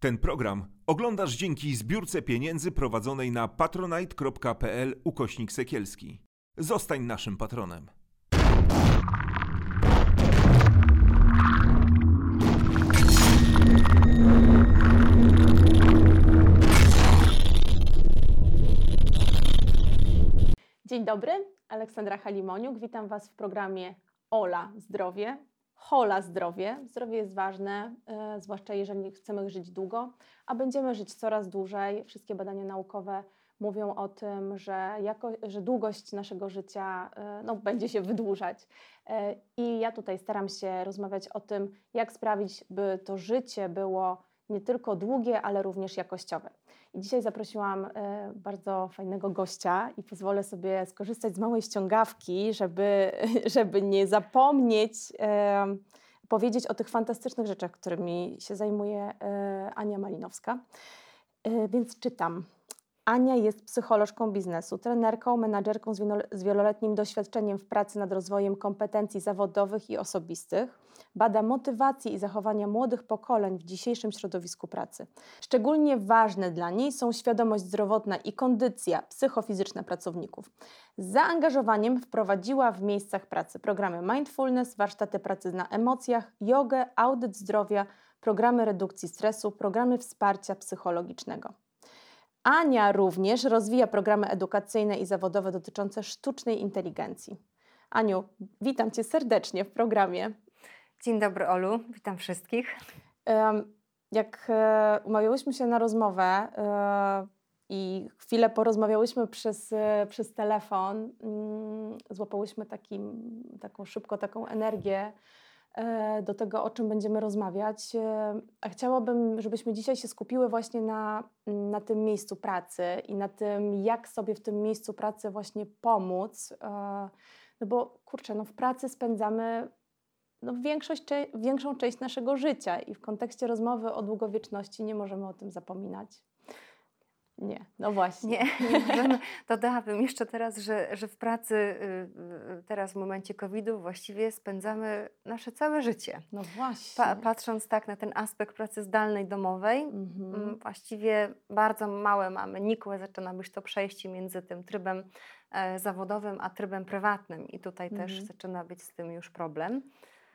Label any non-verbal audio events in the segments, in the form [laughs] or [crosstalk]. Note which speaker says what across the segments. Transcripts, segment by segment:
Speaker 1: Ten program oglądasz dzięki zbiórce pieniędzy prowadzonej na patronite.pl ukośnik sekielski. Zostań naszym patronem.
Speaker 2: Dzień dobry, Aleksandra Halimoniuk. Witam Was w programie Ola Zdrowie. Hola zdrowie. Zdrowie jest ważne, e, zwłaszcza jeżeli chcemy żyć długo, a będziemy żyć coraz dłużej. Wszystkie badania naukowe mówią o tym, że, jako, że długość naszego życia e, no, będzie się wydłużać. E, I ja tutaj staram się rozmawiać o tym, jak sprawić, by to życie było nie tylko długie, ale również jakościowe. I dzisiaj zaprosiłam e, bardzo fajnego gościa i pozwolę sobie skorzystać z małej ściągawki, żeby, [laughs] żeby nie zapomnieć e, powiedzieć o tych fantastycznych rzeczach, którymi się zajmuje e, Ania Malinowska. Więc czytam. Ania jest psycholożką biznesu, trenerką, menadżerką z wieloletnim doświadczeniem w pracy nad rozwojem kompetencji zawodowych i osobistych. Bada motywację i zachowania młodych pokoleń w dzisiejszym środowisku pracy. Szczególnie ważne dla niej są świadomość zdrowotna i kondycja psychofizyczna pracowników. Z zaangażowaniem wprowadziła w miejscach pracy programy mindfulness, warsztaty pracy na emocjach, jogę, audyt zdrowia, programy redukcji stresu, programy wsparcia psychologicznego. Ania również rozwija programy edukacyjne i zawodowe dotyczące sztucznej inteligencji. Aniu, witam Cię serdecznie w programie.
Speaker 3: Dzień dobry, Olu, witam wszystkich.
Speaker 2: Jak e, umawiałyśmy się na rozmowę e, i chwilę porozmawiałyśmy przez, e, przez telefon, mm, złapałyśmy taki, taką szybko taką energię do tego, o czym będziemy rozmawiać. E, a chciałabym, żebyśmy dzisiaj się skupiły właśnie na, na tym miejscu pracy i na tym, jak sobie w tym miejscu pracy właśnie pomóc. E, no bo kurczę, no w pracy spędzamy no większość, większą część naszego życia i w kontekście rozmowy o długowieczności nie możemy o tym zapominać. Nie, no właśnie.
Speaker 3: Nie, [laughs] nie dodałabym jeszcze teraz, że, że w pracy y, y, teraz w momencie COVID-u właściwie spędzamy nasze całe życie.
Speaker 2: No właśnie. Pa,
Speaker 3: patrząc tak na ten aspekt pracy zdalnej, domowej, mhm. Właściwie bardzo małe mamy, nikłe zaczyna być to przejście między tym trybem e, zawodowym a trybem prywatnym i tutaj mhm. też zaczyna być z tym już problem.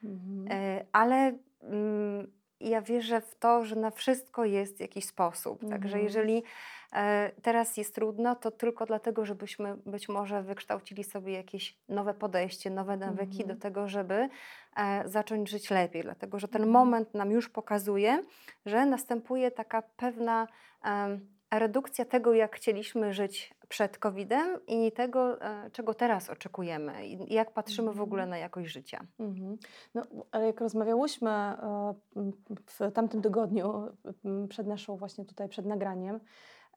Speaker 3: Mhm. E, ale mm, ja wierzę w to, że na wszystko jest jakiś sposób. Także mhm. jeżeli e, teraz jest trudno, to tylko dlatego, żebyśmy być może wykształcili sobie jakieś nowe podejście, nowe nawyki do mhm. tego, żeby e, zacząć żyć lepiej. Dlatego, że ten mhm. moment nam już pokazuje, że następuje taka pewna redukcja tego, jak chcieliśmy żyć przed COVID-em i tego, e, czego teraz oczekujemy i jak patrzymy w ogóle mhm. na jakość życia. Mhm.
Speaker 2: No, ale jak rozmawiałyśmy e, w tamtym tygodniu, przed naszą właśnie tutaj, przed nagraniem,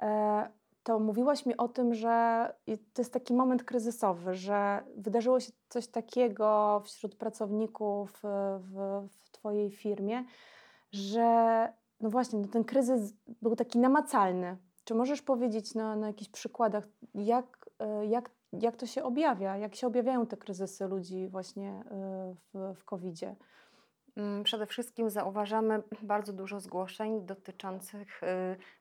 Speaker 2: e, to mówiłaś mi o tym, że to jest taki moment kryzysowy, że wydarzyło się coś takiego wśród pracowników w, w Twojej firmie, że no właśnie, no ten kryzys był taki namacalny, czy możesz powiedzieć na, na jakichś przykładach, jak, e, jak, jak to się objawia, jak się objawiają te kryzysy ludzi właśnie e, w, w COVID-zie?
Speaker 3: Mm, przede wszystkim zauważamy bardzo dużo zgłoszeń dotyczących y,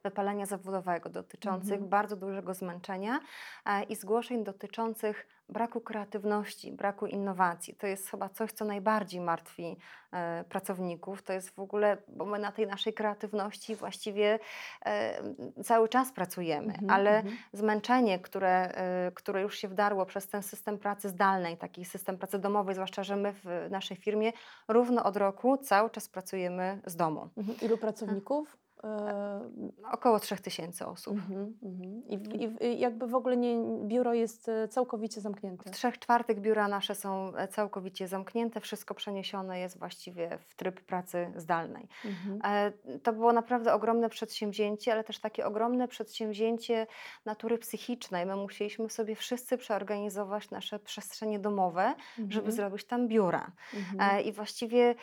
Speaker 3: wypalenia zawodowego, dotyczących mhm. bardzo dużego zmęczenia e, i zgłoszeń dotyczących braku kreatywności, braku innowacji. To jest chyba coś, co najbardziej martwi e, pracowników. To jest w ogóle, bo my na tej naszej kreatywności właściwie e, cały czas pracujemy, mm -hmm, ale mm -hmm. zmęczenie, które, e, które już się wdarło przez ten system pracy zdalnej, taki system pracy domowej, zwłaszcza, że my w naszej firmie równo od roku cały czas pracujemy z domu.
Speaker 2: Mm -hmm. Ilu pracowników?
Speaker 3: E, około 3000 osób. Mm
Speaker 2: -hmm. I, I, jakby w ogóle nie, biuro jest e, całkowicie zamknięte?
Speaker 3: W trzech czwartych biura nasze są e, całkowicie zamknięte. Wszystko przeniesione jest właściwie w tryb pracy zdalnej. Mm -hmm. To było naprawdę ogromne przedsięwzięcie, ale też takie ogromne przedsięwzięcie natury psychicznej. My musieliśmy sobie wszyscy przeorganizować nasze przestrzenie domowe, -hmm. żeby zrobić tam biura. Mhm. I właściwie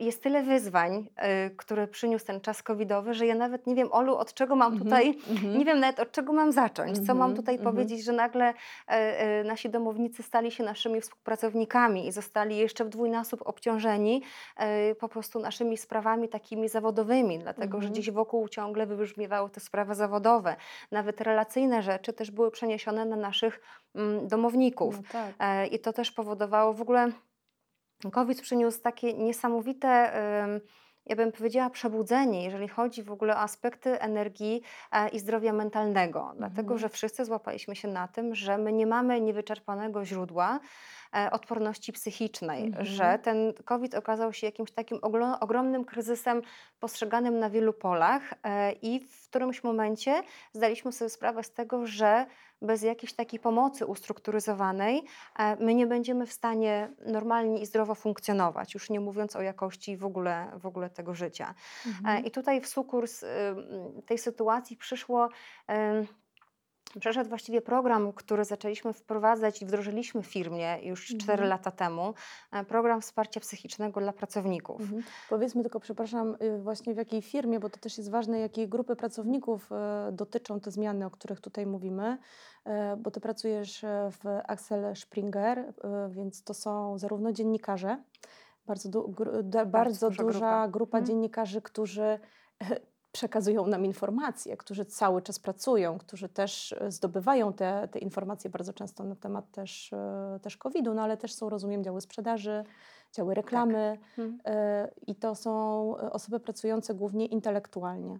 Speaker 3: jest tyle wyzwań, które przyniósł ten czas covidowy, że ja nawet nie wiem, Olu, od czego mam mhm, tutaj, mm-hmm. nie wiem nawet od czego mam zacząć, mm-hmm, co mam tutaj mm-hmm. powiedzieć, że nagle e, e, nasi domownicy stali się naszymi współpracownikami i zostali jeszcze w dwójnasób obciążeni e, po prostu naszymi sprawami takimi zawodowymi, dlatego że mhm. gdzieś wokół ciągle wybrzmiewały te sprawy zawodowe. Nawet relacyjne rzeczy też były przeniesione na naszych mm, domowników. No tak. e, I to też powodowało w ogóle COVID przyniósł takie niesamowite ja bym powiedziała, przebudzenie, jeżeli chodzi w ogóle o aspekty energii e, i zdrowia mentalnego, mhm. dlatego że wszyscy złapaliśmy się na tym, że my nie mamy niewyczerpanego źródła odporności psychicznej, mhm. że ten COVID okazał się jakimś takim ogromnym kryzysem postrzeganym na wielu polach e, i w którymś momencie zdaliśmy sobie sprawę z tego, że bez jakiejś takiej pomocy ustrukturyzowanej e, my nie będziemy w stanie normalnie i zdrowo funkcjonować, już nie mówiąc o jakości w ogóle, w ogóle tego życia. E, mhm. I tutaj w sukurs tej sytuacji przyszło Przeszedł właściwie program, który zaczęliśmy wprowadzać i wdrożyliśmy w firmie już mhm. 4 lata temu, e, program wsparcia psychicznego dla pracowników. Mhm.
Speaker 2: Powiedzmy tylko, przepraszam, y, właśnie w jakiej firmie, bo to też jest ważne, jakiej grupy pracowników e, dotyczą te zmiany, o których tutaj mówimy, e, bo ty pracujesz w Axel Springer, więc to są zarówno dziennikarze, bardzo, du bardzo, bardzo duża grupa, grupa mhm. dziennikarzy, którzy przekazują nam informacje, którzy cały czas pracują, którzy też e, zdobywają te, te informacje bardzo często na temat też, e, też COVID-u, no ale też są, rozumiem, działy sprzedaży, działy reklamy tak. hmm. i to są osoby pracujące głównie intelektualnie.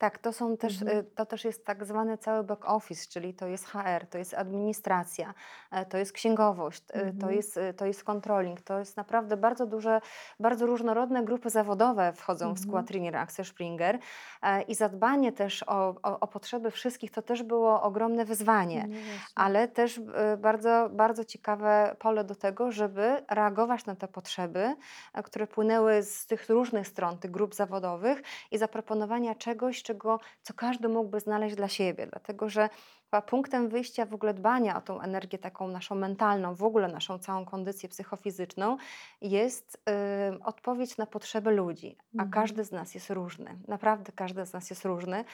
Speaker 3: Tak, to są też, mhm. Y, to też jest tak zwany cały back office, czyli to jest HR, to jest administracja, e, to jest księgowość, mhm. to, jest, y, to jest controlling, to jest naprawdę bardzo duże, bardzo różnorodne grupy zawodowe wchodzą mhm. w skład Rini Axel Springer e, i zadbanie też o, o, o, potrzeby wszystkich to też było ogromne wyzwanie, no ale też y, bardzo, bardzo ciekawe pole do tego, żeby reagować na te potrzeby, e, które płynęły z tych różnych stron, tych grup zawodowych i zaproponowania czegoś, czego, co każdy mógłby znaleźć dla siebie, dlatego że punktem wyjścia w ogóle dbania o tą energię taką naszą mentalną, w ogóle naszą całą kondycję psychofizyczną jest y, odpowiedź na potrzeby ludzi, a mhm. każdy z nas jest różny, naprawdę każdy z nas jest różny.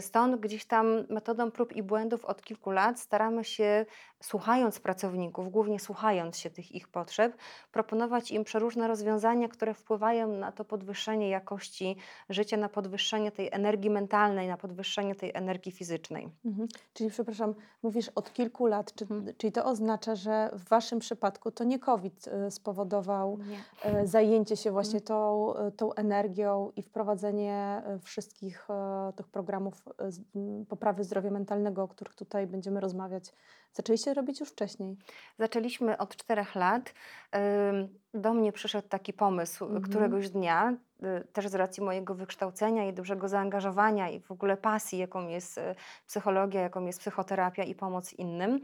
Speaker 3: Stąd gdzieś tam metodą prób i błędów od kilku lat staramy się, słuchając pracowników, głównie słuchając się tych ich potrzeb, proponować im przeróżne rozwiązania, które wpływają na to podwyższenie jakości życia, na podwyższenie tej energii mentalnej, na podwyższenie tej energii fizycznej.
Speaker 2: Mhm. Czyli przepraszam, mówisz od kilku lat, czy, hmm. czyli to oznacza, że w Waszym przypadku to nie COVID y, spowodował nie. Y, zajęcie się właśnie hmm. tą, y, tą energią i wprowadzenie wszystkich tych programów poprawy zdrowia mentalnego, o których tutaj będziemy rozmawiać. Zaczęliście robić już wcześniej?
Speaker 3: Zaczęliśmy od czterech lat. Do mnie przyszedł taki pomysł mhm. któregoś dnia, też z racji mojego wykształcenia i dużego zaangażowania i w ogóle pasji, jaką jest y, psychologia, jaką jest psychoterapia i pomoc innym,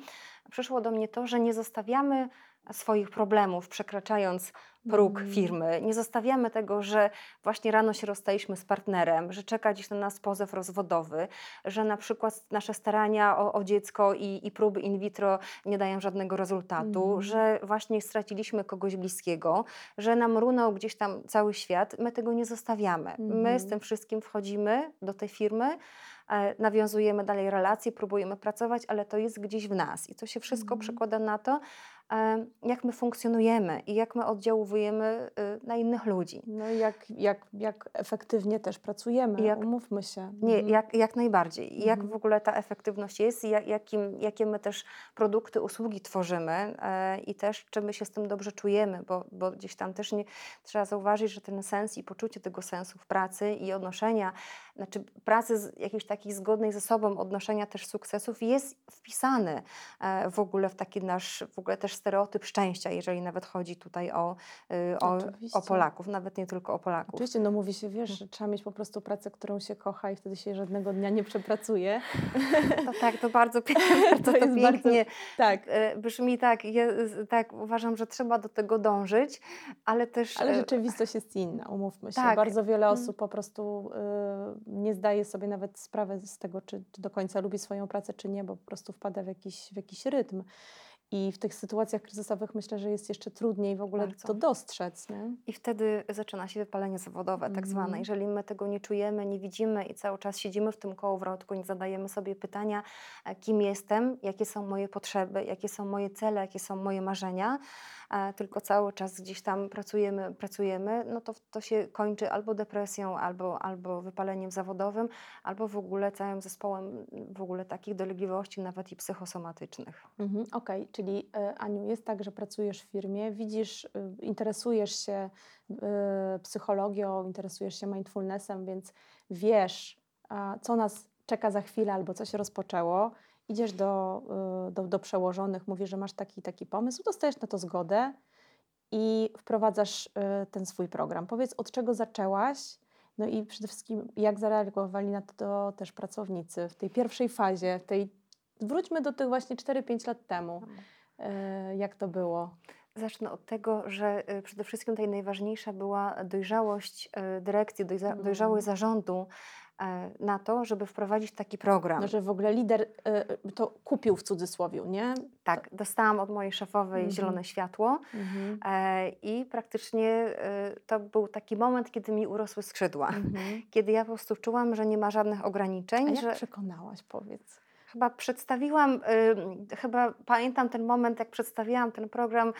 Speaker 3: przyszło do mnie to, że nie zostawiamy swoich problemów, przekraczając próg mm. firmy. Nie zostawiamy tego, że właśnie rano się rozstaliśmy z partnerem, że czeka dziś na nas pozew rozwodowy, że na przykład nasze starania o, o dziecko i, i, próby in vitro nie dają żadnego rezultatu, mm. że właśnie straciliśmy kogoś bliskiego, że nam runął gdzieś tam cały świat. My tego nie zostawiamy. Mm. My z tym wszystkim wchodzimy do tej firmy, e, nawiązujemy dalej relacje, próbujemy pracować, ale to jest gdzieś w nas i to się wszystko przekłada na to, jak my funkcjonujemy i jak my oddziałujemy y, na innych ludzi.
Speaker 2: No i jak, jak, jak efektywnie też pracujemy, jak, umówmy się.
Speaker 3: Nie, mhm. jak, jak najbardziej. Mhm. Jak w ogóle ta efektywność jest i jak, jakim, jakie my też produkty, usługi tworzymy e, i też czy my się z tym dobrze czujemy, bo, bo gdzieś tam też nie, trzeba zauważyć, że ten sens i poczucie tego sensu w pracy i odnoszenia, znaczy pracy z, jakiejś takiej zgodnej ze sobą, odnoszenia też sukcesów jest wpisany e, w ogóle w taki nasz, w ogóle też stereotyp szczęścia, jeżeli nawet chodzi tutaj o, y, o, o, Polaków, nawet nie tylko o Polaków.
Speaker 2: Oczywiście, no mówi się, wiesz, że trzeba mieć po prostu pracę, którą się kocha i wtedy się żadnego dnia nie przepracuje.
Speaker 3: To tak, to bardzo [laughs] pięknie, to, to, pięknie bardzo, tak. Y, brzmi tak, ja, tak, uważam, że trzeba do tego dążyć, ale też...
Speaker 2: Ale y, rzeczywistość jest inna, umówmy się. Tak. Bardzo wiele mhm. osób po prostu nie zdaje sobie nawet sprawy z tego, czy, czy do końca lubi swoją pracę, czy nie, bo po prostu wpada w jakiś, w jakiś rytm. I w tych sytuacjach kryzysowych myślę, że jest jeszcze trudniej w ogóle Bardzo. to dostrzec. Nie?
Speaker 3: I wtedy zaczyna się wypalenie zawodowe, tak zwane. Mhm. Jeżeli my tego nie czujemy, nie widzimy i cały czas siedzimy w tym kołowrotku, nie zadajemy sobie pytania, e, kim jestem, jakie są moje potrzeby, jakie są moje cele, jakie są moje marzenia, tylko cały czas gdzieś tam pracujemy, pracujemy, no to to się kończy albo depresją, albo, albo wypaleniem zawodowym, albo w ogóle całym zespołem w ogóle takich dolegliwości, nawet i psychosomatycznych.
Speaker 2: Mhm, Okej, okay. czyli y, Aniu, jest tak, że pracujesz w firmie, widzisz, y, interesujesz się y, psychologią, interesujesz się mindfulnessem, więc wiesz, co nas czeka za chwilę albo co się rozpoczęło idziesz do, y, do, do przełożonych, mówisz, że masz taki taki pomysł, dostajesz na to zgodę i wprowadzasz y, ten swój program. Powiedz, od czego zaczęłaś? No i przede wszystkim, jak zareagowali na to też pracownicy w tej pierwszej fazie, tej, wróćmy do tych właśnie 4-5 lat temu. Y, jak to było?
Speaker 3: Zacznę od tego, że przede wszystkim tutaj najważniejsza była dojrzałość dyrekcji, mhm. dojrzałość zarządu, na to, żeby wprowadzić taki program.
Speaker 2: No, że w ogóle lider e, to kupił w cudzysłowie, nie?
Speaker 3: Tak, dostałam od mojej szefowej mhm. zielone światło mhm. E, i praktycznie to był taki moment, kiedy mi urosły skrzydła. Mhm. Kiedy ja po prostu czułam, że nie ma żadnych ograniczeń.
Speaker 2: A jak
Speaker 3: że...
Speaker 2: przekonałaś, powiedz?
Speaker 3: Chyba przedstawiłam, y, chyba pamiętam ten moment, jak przedstawiałam ten program y,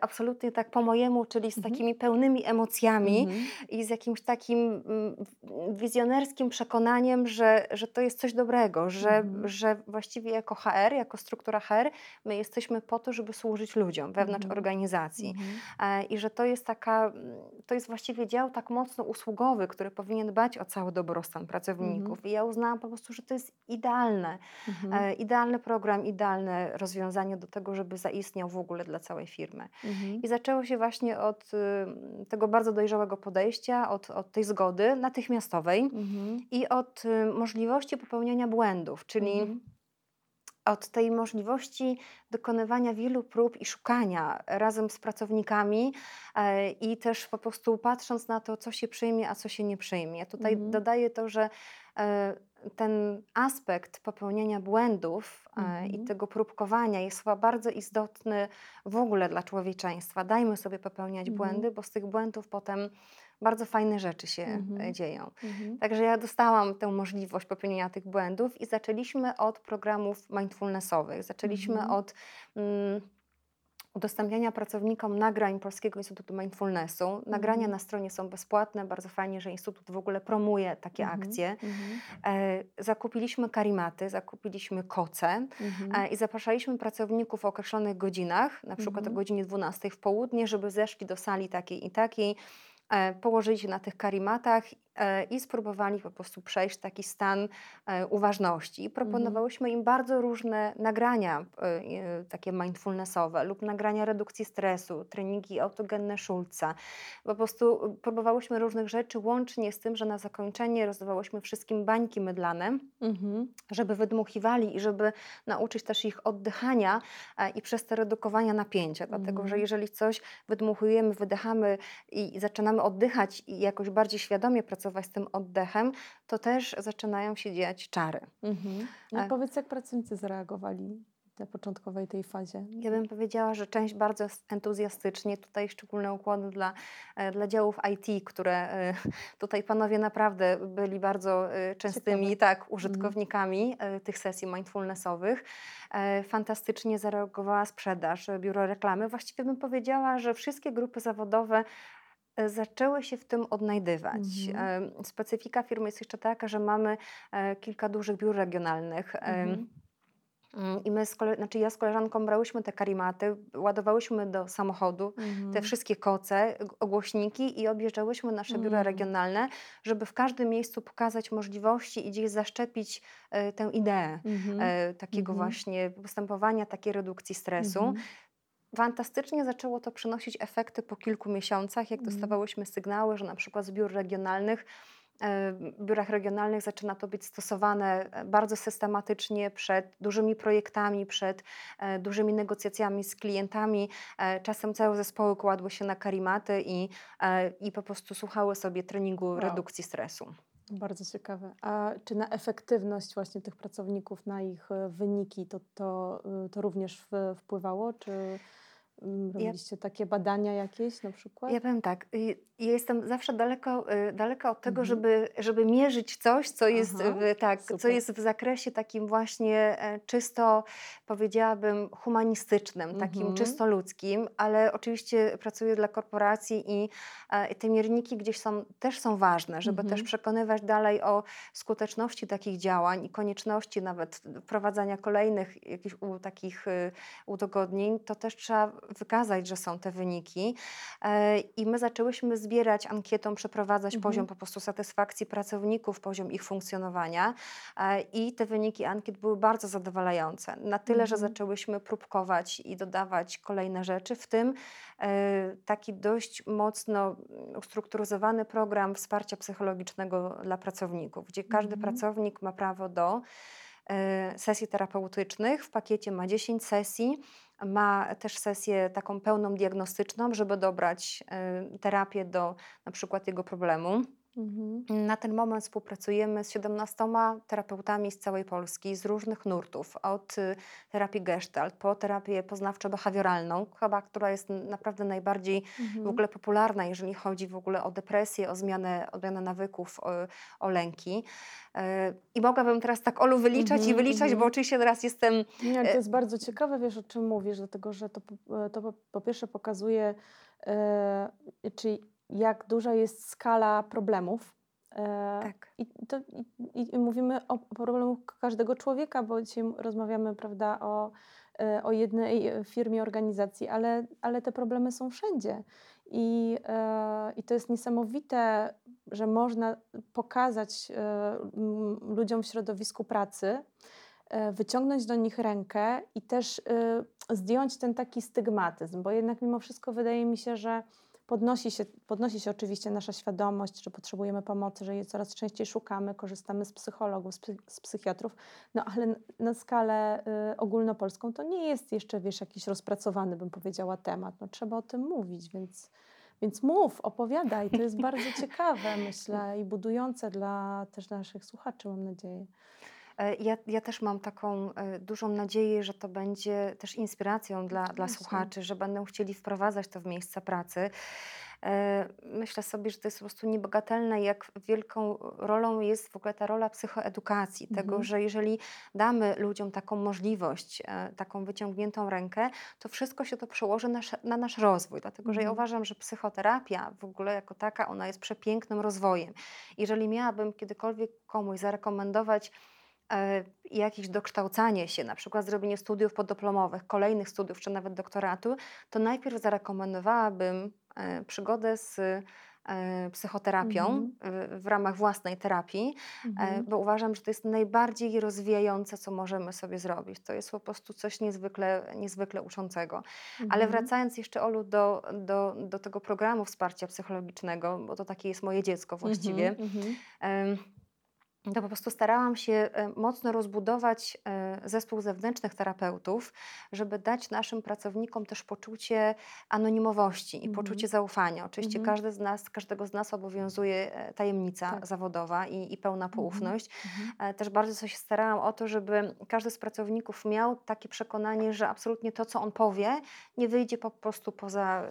Speaker 3: absolutnie tak po mojemu, czyli z mhm. takimi pełnymi emocjami mhm. i z jakimś takim y, wizjonerskim przekonaniem, że, że to jest coś dobrego, że, mhm. że właściwie jako HR, jako struktura HR, my jesteśmy po to, żeby służyć ludziom wewnątrz mhm. organizacji e, i że to jest taka, to jest właściwie dział tak mocno usługowy, który powinien dbać o cały dobrostan pracowników mhm. i ja uznałam po prostu, że to jest idealne, Mhm. E, idealny program, idealne rozwiązanie do tego, żeby zaistniał w ogóle dla całej firmy. Mhm. I zaczęło się właśnie od y, tego bardzo dojrzałego podejścia, od, od tej zgody natychmiastowej mhm. i od y, możliwości popełniania błędów, czyli mhm. od tej możliwości dokonywania wielu prób i szukania razem z pracownikami e, i też po prostu patrząc na to, co się przyjmie, a co się nie przyjmie. Tutaj mhm. dodaję to, że e, ten aspekt popełniania błędów i mhm. tego próbkowania jest chyba bardzo istotny w ogóle dla człowieczeństwa. Dajmy sobie popełniać mm-hmm. błędy, bo z tych błędów potem bardzo fajne rzeczy się mm-hmm. dzieją. Mhm. Także ja dostałam tę możliwość popełnienia tych błędów i zaczęliśmy od programów mindfulnessowych. Zaczęliśmy mhm. od. Mm, udostępniania pracownikom nagrań Polskiego Instytutu Mindfulnessu. Nagrania mm. na stronie są bezpłatne, bardzo fajnie, że Instytut w ogóle promuje takie mm -hmm. akcje. Mm -hmm. e, zakupiliśmy karimaty, zakupiliśmy koce -hmm. e, i zapraszaliśmy pracowników w określonych godzinach, na przykład o mhm. godzinie 12 w południe, żeby zeszli do sali takiej i takiej, e, położyli się na tych karimatach i spróbowali po prostu przejść taki stan e, uważności. I proponowałyśmy im bardzo różne nagrania, e, takie mindfulnessowe lub nagrania redukcji stresu, treningi autogenne Schulza. Po prostu próbowałyśmy różnych rzeczy, łącznie z tym, że na zakończenie rozdawałyśmy wszystkim bańki mydlane, mhm. żeby wydmuchiwali i żeby nauczyć też ich oddychania i przez to redukowania napięcia. Dlatego, że mhm. jeżeli coś wydmuchujemy, wydychamy i zaczynamy oddychać i jakoś bardziej świadomie pracować, pracować z tym oddechem, to też zaczynają się dziać czary. Mhm.
Speaker 2: No e powiedz, jak pracownicy zareagowali na początkowej tej fazie?
Speaker 3: Ja bym powiedziała, że część bardzo entuzjastycznie, tutaj szczególne układy dla, e, dla działów IT, które e, tutaj panowie naprawdę byli bardzo częstymi tak, mhm. użytkownikami mhm. tych sesji mindfulnessowych. Fantastycznie zareagowała sprzedaż, biuro reklamy. Właściwie bym powiedziała, że wszystkie grupy zawodowe zaczęły się w tym odnajdywać. Mhm. Specyfika firmy jest jeszcze taka, że mamy e, kilka dużych biur regionalnych. Mhm. Mm, I my, z kole- znaczy ja z koleżanką brałyśmy te karimaty, ładowałyśmy do samochodu mhm. te wszystkie koce, ogłośniki i objeżdżałyśmy nasze mhm. biura regionalne, żeby w każdym miejscu pokazać możliwości i gdzieś zaszczepić e, tę ideę mhm. e, takiego mhm. właśnie postępowania, takiej redukcji stresu. Mhm. Fantastycznie zaczęło to przynosić efekty po kilku miesiącach, jak mhm. dostawałyśmy sygnały, że na przykład z biur regionalnych e, w biurach regionalnych zaczyna to być stosowane e, bardzo systematycznie przed dużymi projektami, przed e, dużymi negocjacjami z klientami. Czasem całe zespoły kładły się na karimaty i, i po prostu słuchały sobie treningu wow. redukcji stresu.
Speaker 2: Bardzo ciekawe. A czy na efektywność właśnie tych pracowników, na ich e, wyniki to, to, e, to również wpływało? Czy robiliście ja, takie badania jakieś na przykład?
Speaker 3: Ja powiem tak, y, ja jestem zawsze daleko, y, daleko od tego, mhm. żeby, żeby mierzyć coś, co jest, w, tak, co jest w zakresie takim właśnie e, czysto, powiedziałabym, humanistycznym, takim mhm. czysto ludzkim, ale oczywiście pracuję dla korporacji i, e, i te mierniki gdzieś są, też są ważne, żeby mhm. też przekonywać dalej o skuteczności takich działań i konieczności nawet wprowadzania kolejnych jakichś u, takich y, udogodnień, to też trzeba wykazać, że są te wyniki. E, I my zaczęłyśmy zbierać ankietą, przeprowadzać mhm. poziom po prostu satysfakcji pracowników, poziom ich funkcjonowania e, i te wyniki ankiet były bardzo zadowalające. Na tyle, mhm. że zaczęłyśmy próbkować i dodawać kolejne rzeczy, w tym e, taki dość mocno ustrukturyzowany program wsparcia psychologicznego dla pracowników, gdzie każdy mhm. pracownik ma prawo do sesji terapeutycznych. W pakiecie ma 10 sesji ma też sesję taką pełną diagnostyczną, żeby dobrać y, terapię do na przykład jego problemu. Mhm. Na ten moment współpracujemy z 17 terapeutami z całej Polski, z różnych nurtów, od y, terapii gestalt po terapię poznawczo-behawioralną, chyba, która jest naprawdę najbardziej mhm. w ogóle popularna, jeżeli chodzi w ogóle o depresję, o zmianę, o zmianę nawyków, o, o lęki. E, I mogłabym teraz tak Olu wyliczać -hmm, i wyliczać, bo mhm. oczywiście teraz jestem...
Speaker 2: Nie, to e, jest bardzo ciekawe, wiesz o czym mówisz, dlatego że to, e, to po, po pierwsze pokazuje, e, czy jak duża jest skala problemów. E, tak. I, to, i, I, mówimy o problemach każdego człowieka, bo dzisiaj rozmawiamy prawda, o, o jednej firmie, organizacji, ale, ale te problemy są wszędzie. I, e, I to jest niesamowite, że można pokazać e, ludziom w środowisku pracy, e, wyciągnąć do nich rękę i też zdjąć ten taki stygmatyzm, bo jednak mimo wszystko wydaje mi się, że podnosi się, podnosi się oczywiście nasza świadomość, że potrzebujemy pomocy, że jej coraz częściej szukamy, korzystamy z psychologów, z, z psychiatrów, no ale na skalę y, ogólnopolską to nie jest jeszcze, wiesz, jakiś rozpracowany, bym powiedziała, temat. No, trzeba o tym mówić, więc, więc mów, opowiadaj. To jest bardzo [laughs] ciekawe, myślę, i budujące dla też naszych słuchaczy, mam nadzieję.
Speaker 3: E, ja, ja też mam taką e, dużą nadzieję, że to będzie też inspiracją dla, dla słuchaczy, że będą chcieli wprowadzać to w miejsca pracy. E, myślę sobie, że to jest po prostu niebagatelne, jak wielką rolą jest w ogóle ta rola psychoedukacji. Mhm. Tego, że jeżeli damy ludziom taką możliwość, taką wyciągniętą rękę, to wszystko się to przełoży na, na nasz rozwój. Dlatego, że ja mhm. uważam, że psychoterapia w ogóle jako taka, ona jest przepięknym rozwojem. Jeżeli miałabym kiedykolwiek komuś zarekomendować, jakieś dokształcanie się, na przykład zrobienie studiów podyplomowych, kolejnych studiów, czy nawet doktoratu, to najpierw zarekomendowałabym e, przygodę z e, psychoterapią -hmm. w, ramach własnej terapii, -hmm. bo uważam, że to jest najbardziej rozwijające, co możemy sobie zrobić. To jest po prostu coś niezwykle, niezwykle uczącego. Ale mhm. wracając jeszcze, Olu, do, do, do tego programu wsparcia psychologicznego, bo to takie jest moje dziecko właściwie. Mhm, mhm to po prostu starałam się e, mocno rozbudować e, zespół zewnętrznych terapeutów, żeby dać naszym pracownikom też poczucie anonimowości i mm -hmm. poczucie zaufania. Oczywiście mm -hmm. każdy z nas, każdego z nas obowiązuje e, tajemnica tak. zawodowa i, i pełna mhm. poufność. Mm -hmm. Też bardzo się starałam o to, żeby każdy z pracowników miał takie przekonanie, że absolutnie to, co on powie, nie wyjdzie po prostu poza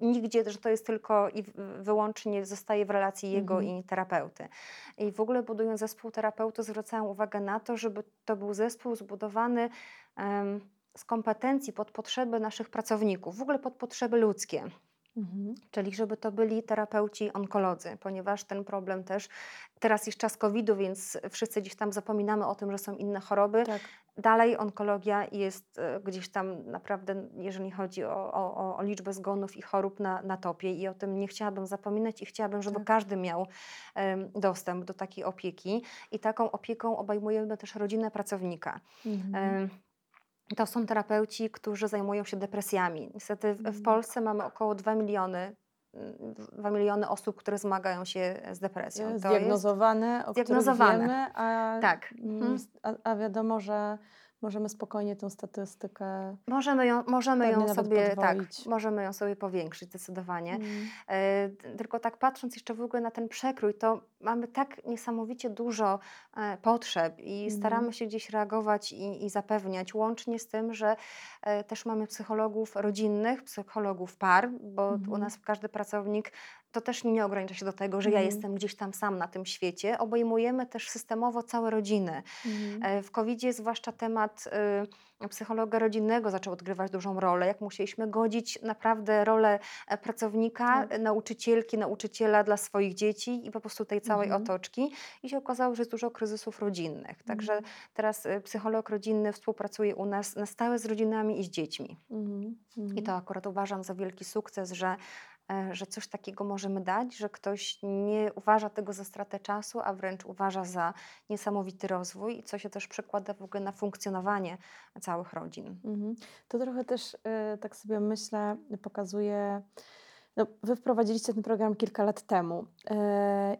Speaker 3: nigdzie, że to jest tylko i wyłącznie zostaje w relacji jego mhm. i terapeuty. I w ogóle budując zespół terapeutów zwracałam uwagę na to, żeby to był zespół zbudowany z kompetencji pod potrzeby naszych pracowników, w ogóle pod potrzeby ludzkie. Mhm. Czyli żeby to byli terapeuci onkolodzy, ponieważ ten problem też, teraz jest czas COVID-u, więc wszyscy gdzieś tam zapominamy o tym, że są inne choroby. Tak. Dalej onkologia jest e, gdzieś tam naprawdę, jeżeli chodzi o, o, o liczbę zgonów i chorób na, na topie i o tym nie chciałabym zapominać i chciałabym, żeby tak. każdy miał um, dostęp do takiej opieki i taką opieką obejmujemy też rodzinę pracownika. Mhm. Um, to są terapeuci, którzy zajmują się depresjami. Niestety w, mhm. Polsce mamy około 2 miliony 2 miliony osób, które zmagają się z depresją.
Speaker 2: Zdiagnozowane, to o zdiagnozowane. wiemy, a, tak. Mm, a, a wiadomo, że Możemy spokojnie tę statystykę.
Speaker 3: Możemy ją, możemy ją sobie tak, możemy ją sobie powiększyć zdecydowanie. Mm. E, tylko tak patrząc jeszcze w ogóle na ten przekrój, to mamy tak niesamowicie dużo e, potrzeb i mm. staramy się gdzieś reagować i, i zapewniać, łącznie z tym, że e, też mamy psychologów rodzinnych, psychologów par, bo mm. u nas każdy pracownik to też nie ogranicza się do tego, że ja mhm. jestem gdzieś tam sam na tym świecie. Obejmujemy też systemowo całe rodziny. Mm. W covid zwłaszcza temat y, psychologa rodzinnego zaczął odgrywać dużą rolę, jak musieliśmy godzić naprawdę rolę e, pracownika, tak. nauczycielki, nauczyciela dla swoich dzieci i po prostu tej całej mm. otoczki. I się okazało, że jest dużo kryzysów rodzinnych. Także teraz y, psycholog rodzinny współpracuje u nas na stałe z rodzinami i z dziećmi. I to akurat uważam za wielki sukces, że E, że coś takiego możemy dać, że ktoś nie uważa tego za stratę czasu, a wręcz uważa za niesamowity rozwój i co się też przekłada w ogóle na funkcjonowanie całych rodzin. Mhm.
Speaker 2: To trochę też, e, tak sobie myślę, pokazuje. No, wy wprowadziliście ten program kilka lat temu e,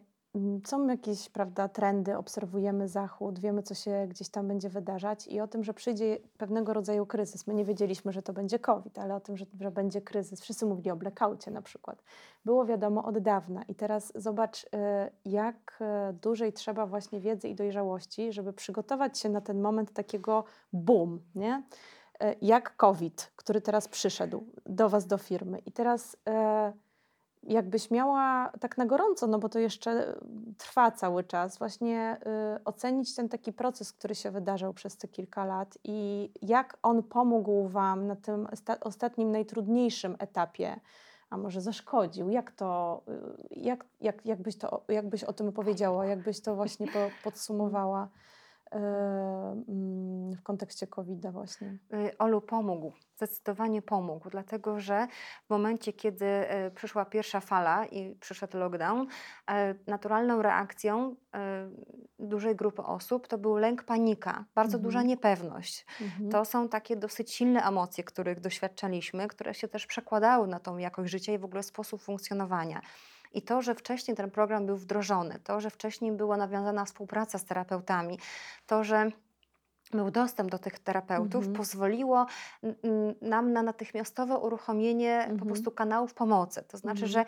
Speaker 2: są jakieś prawda, trendy, obserwujemy Zachód, wiemy, co się gdzieś tam będzie wydarzać i o tym, że przyjdzie pewnego rodzaju kryzys. My nie wiedzieliśmy, że to będzie COVID, ale o tym, że, że będzie kryzys. Wszyscy mówili o blackoutie na przykład. Było wiadomo od dawna i teraz zobacz, y, jak y, dużej trzeba właśnie wiedzy i dojrzałości, żeby przygotować się na ten moment takiego boom, nie? Y, jak COVID, który teraz przyszedł do Was, do firmy. I teraz jakbyś miała tak na gorąco, no bo to jeszcze trwa cały czas, właśnie y, ocenić ten taki proces, który się wydarzał przez te kilka lat i jak on pomógł Wam na tym ostatnim, najtrudniejszym etapie, a może zaszkodził? Jak to, y, jak, jak, jakbyś, to jakbyś o tym opowiedziała, jakbyś to właśnie po, podsumowała? Mm, w kontekście COVID-a właśnie?
Speaker 3: Y, Olu pomógł, zdecydowanie pomógł, dlatego że w momencie, kiedy y, przyszła pierwsza fala i przyszedł lockdown, naturalną reakcją dużej grupy osób to był lęk, panika, bardzo mhm. duża niepewność. Mhm. To są takie dosyć silne emocje, których doświadczaliśmy, które się też przekładały na tą jakość życia i w ogóle sposób funkcjonowania. I to, że wcześniej ten program był wdrożony, to, że wcześniej była nawiązana współpraca z terapeutami, to, że był dostęp do tych terapeutów, mm -hmm. pozwoliło nam na natychmiastowe uruchomienie mm -hmm. po mhm. prostu kanałów pomocy. To znaczy, mm -hmm. że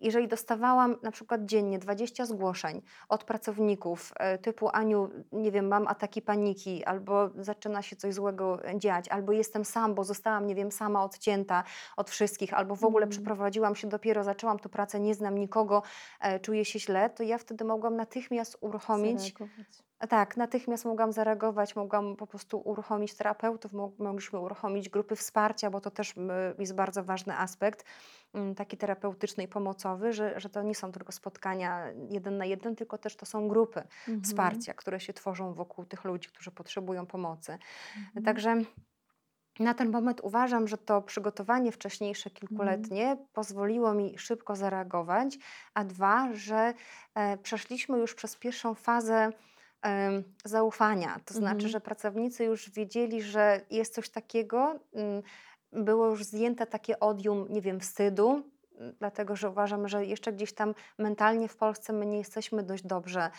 Speaker 3: jeżeli dostawałam na przykład dziennie 20 zgłoszeń od pracowników e, typu Aniu, nie wiem, mam ataki paniki, albo zaczyna się coś złego dziać, albo jestem sam, bo zostałam, nie wiem, sama odcięta od wszystkich, albo w ogóle mm. przeprowadziłam się dopiero, zaczęłam tu pracę, nie znam nikogo, e, czuję się źle, to ja wtedy mogłam natychmiast uruchomić. Zareagować. Tak, natychmiast mogłam zareagować, mogłam po prostu uruchomić terapeutów, mogliśmy uruchomić grupy wsparcia, bo to też jest bardzo ważny aspekt. Mm, taki terapeutyczny i pomocowy, że, że to nie są tylko spotkania jeden na jeden, tylko też to są grupy mhm. wsparcia, które się tworzą wokół tych ludzi, którzy potrzebują pomocy. Mhm. Także na ten moment uważam, że to przygotowanie wcześniejsze, kilkuletnie, mhm. pozwoliło mi szybko zareagować, a dwa, że e, przeszliśmy już przez pierwszą fazę e, zaufania. To znaczy, mhm. że pracownicy już wiedzieli, że jest coś takiego, mm, było już zdjęte takie odium, nie wiem, wstydu, dlatego że uważam, że jeszcze gdzieś tam mentalnie w Polsce my nie jesteśmy dość dobrze,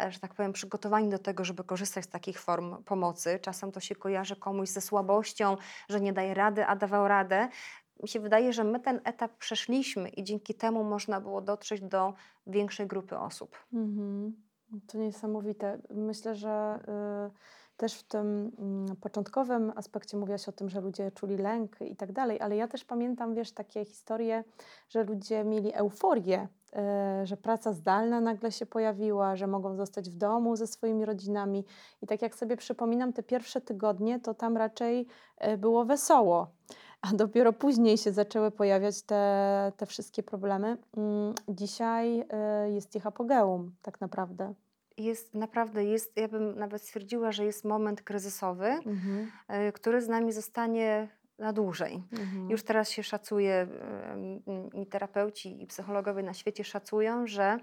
Speaker 3: e, że tak powiem, przygotowani do tego, żeby korzystać z takich form pomocy. Czasem to się kojarzy komuś ze słabością, że nie daje rady, a dawał radę. Mi się wydaje, że my ten etap przeszliśmy i dzięki temu można było dotrzeć do większej grupy osób. Mhm.
Speaker 2: To niesamowite. Myślę, że. Yy też w tym mm, początkowym aspekcie mówiłaś o tym, że ludzie czuli lęk i tak dalej, ale ja też pamiętam, wiesz, takie historie, że ludzie mieli euforię, e, że praca zdalna nagle się pojawiła, że mogą zostać w domu ze swoimi rodzinami. I tak jak sobie przypominam te pierwsze tygodnie, to tam raczej e, było wesoło. A dopiero później się zaczęły pojawiać te, te wszystkie problemy. Mm, dzisiaj e, jest ich apogeum, tak naprawdę
Speaker 3: jest naprawdę, jest, ja bym nawet stwierdziła, że jest moment kryzysowy, mhm. Y, który z nami zostanie na dłużej. Mhm. Już teraz się szacuje, i terapeuci, i psychologowie na świecie szacują, że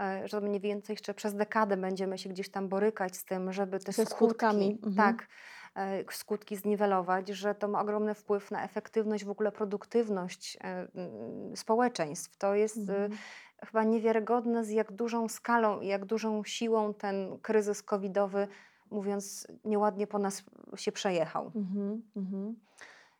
Speaker 3: e, że mniej więcej jeszcze przez dekadę będziemy się gdzieś tam borykać z tym, żeby te Ze skutki, skutkami. Mhm. tak, e, skutki zniwelować, że to ma ogromny wpływ na efektywność, w ogóle produktywność e, społeczeństw. To jest mhm chyba niewiarygodne, z jak dużą skalą i jak dużą siłą ten kryzys covidowy mówiąc nieładnie, po nas się przejechał. Mhm, mhm.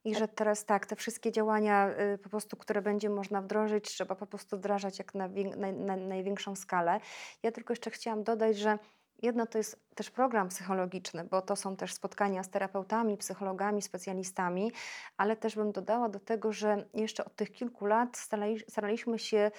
Speaker 3: I że teraz tak, te wszystkie działania y, po prostu, które będzie można wdrożyć, trzeba po prostu wdrażać jak na, na, na największą skalę. Ja tylko jeszcze chciałam dodać, że jedno to jest też program psychologiczny, bo to są też spotkania z terapeutami, psychologami, specjalistami, ale też bym dodała do tego, że jeszcze od tych kilku lat staraliśmy się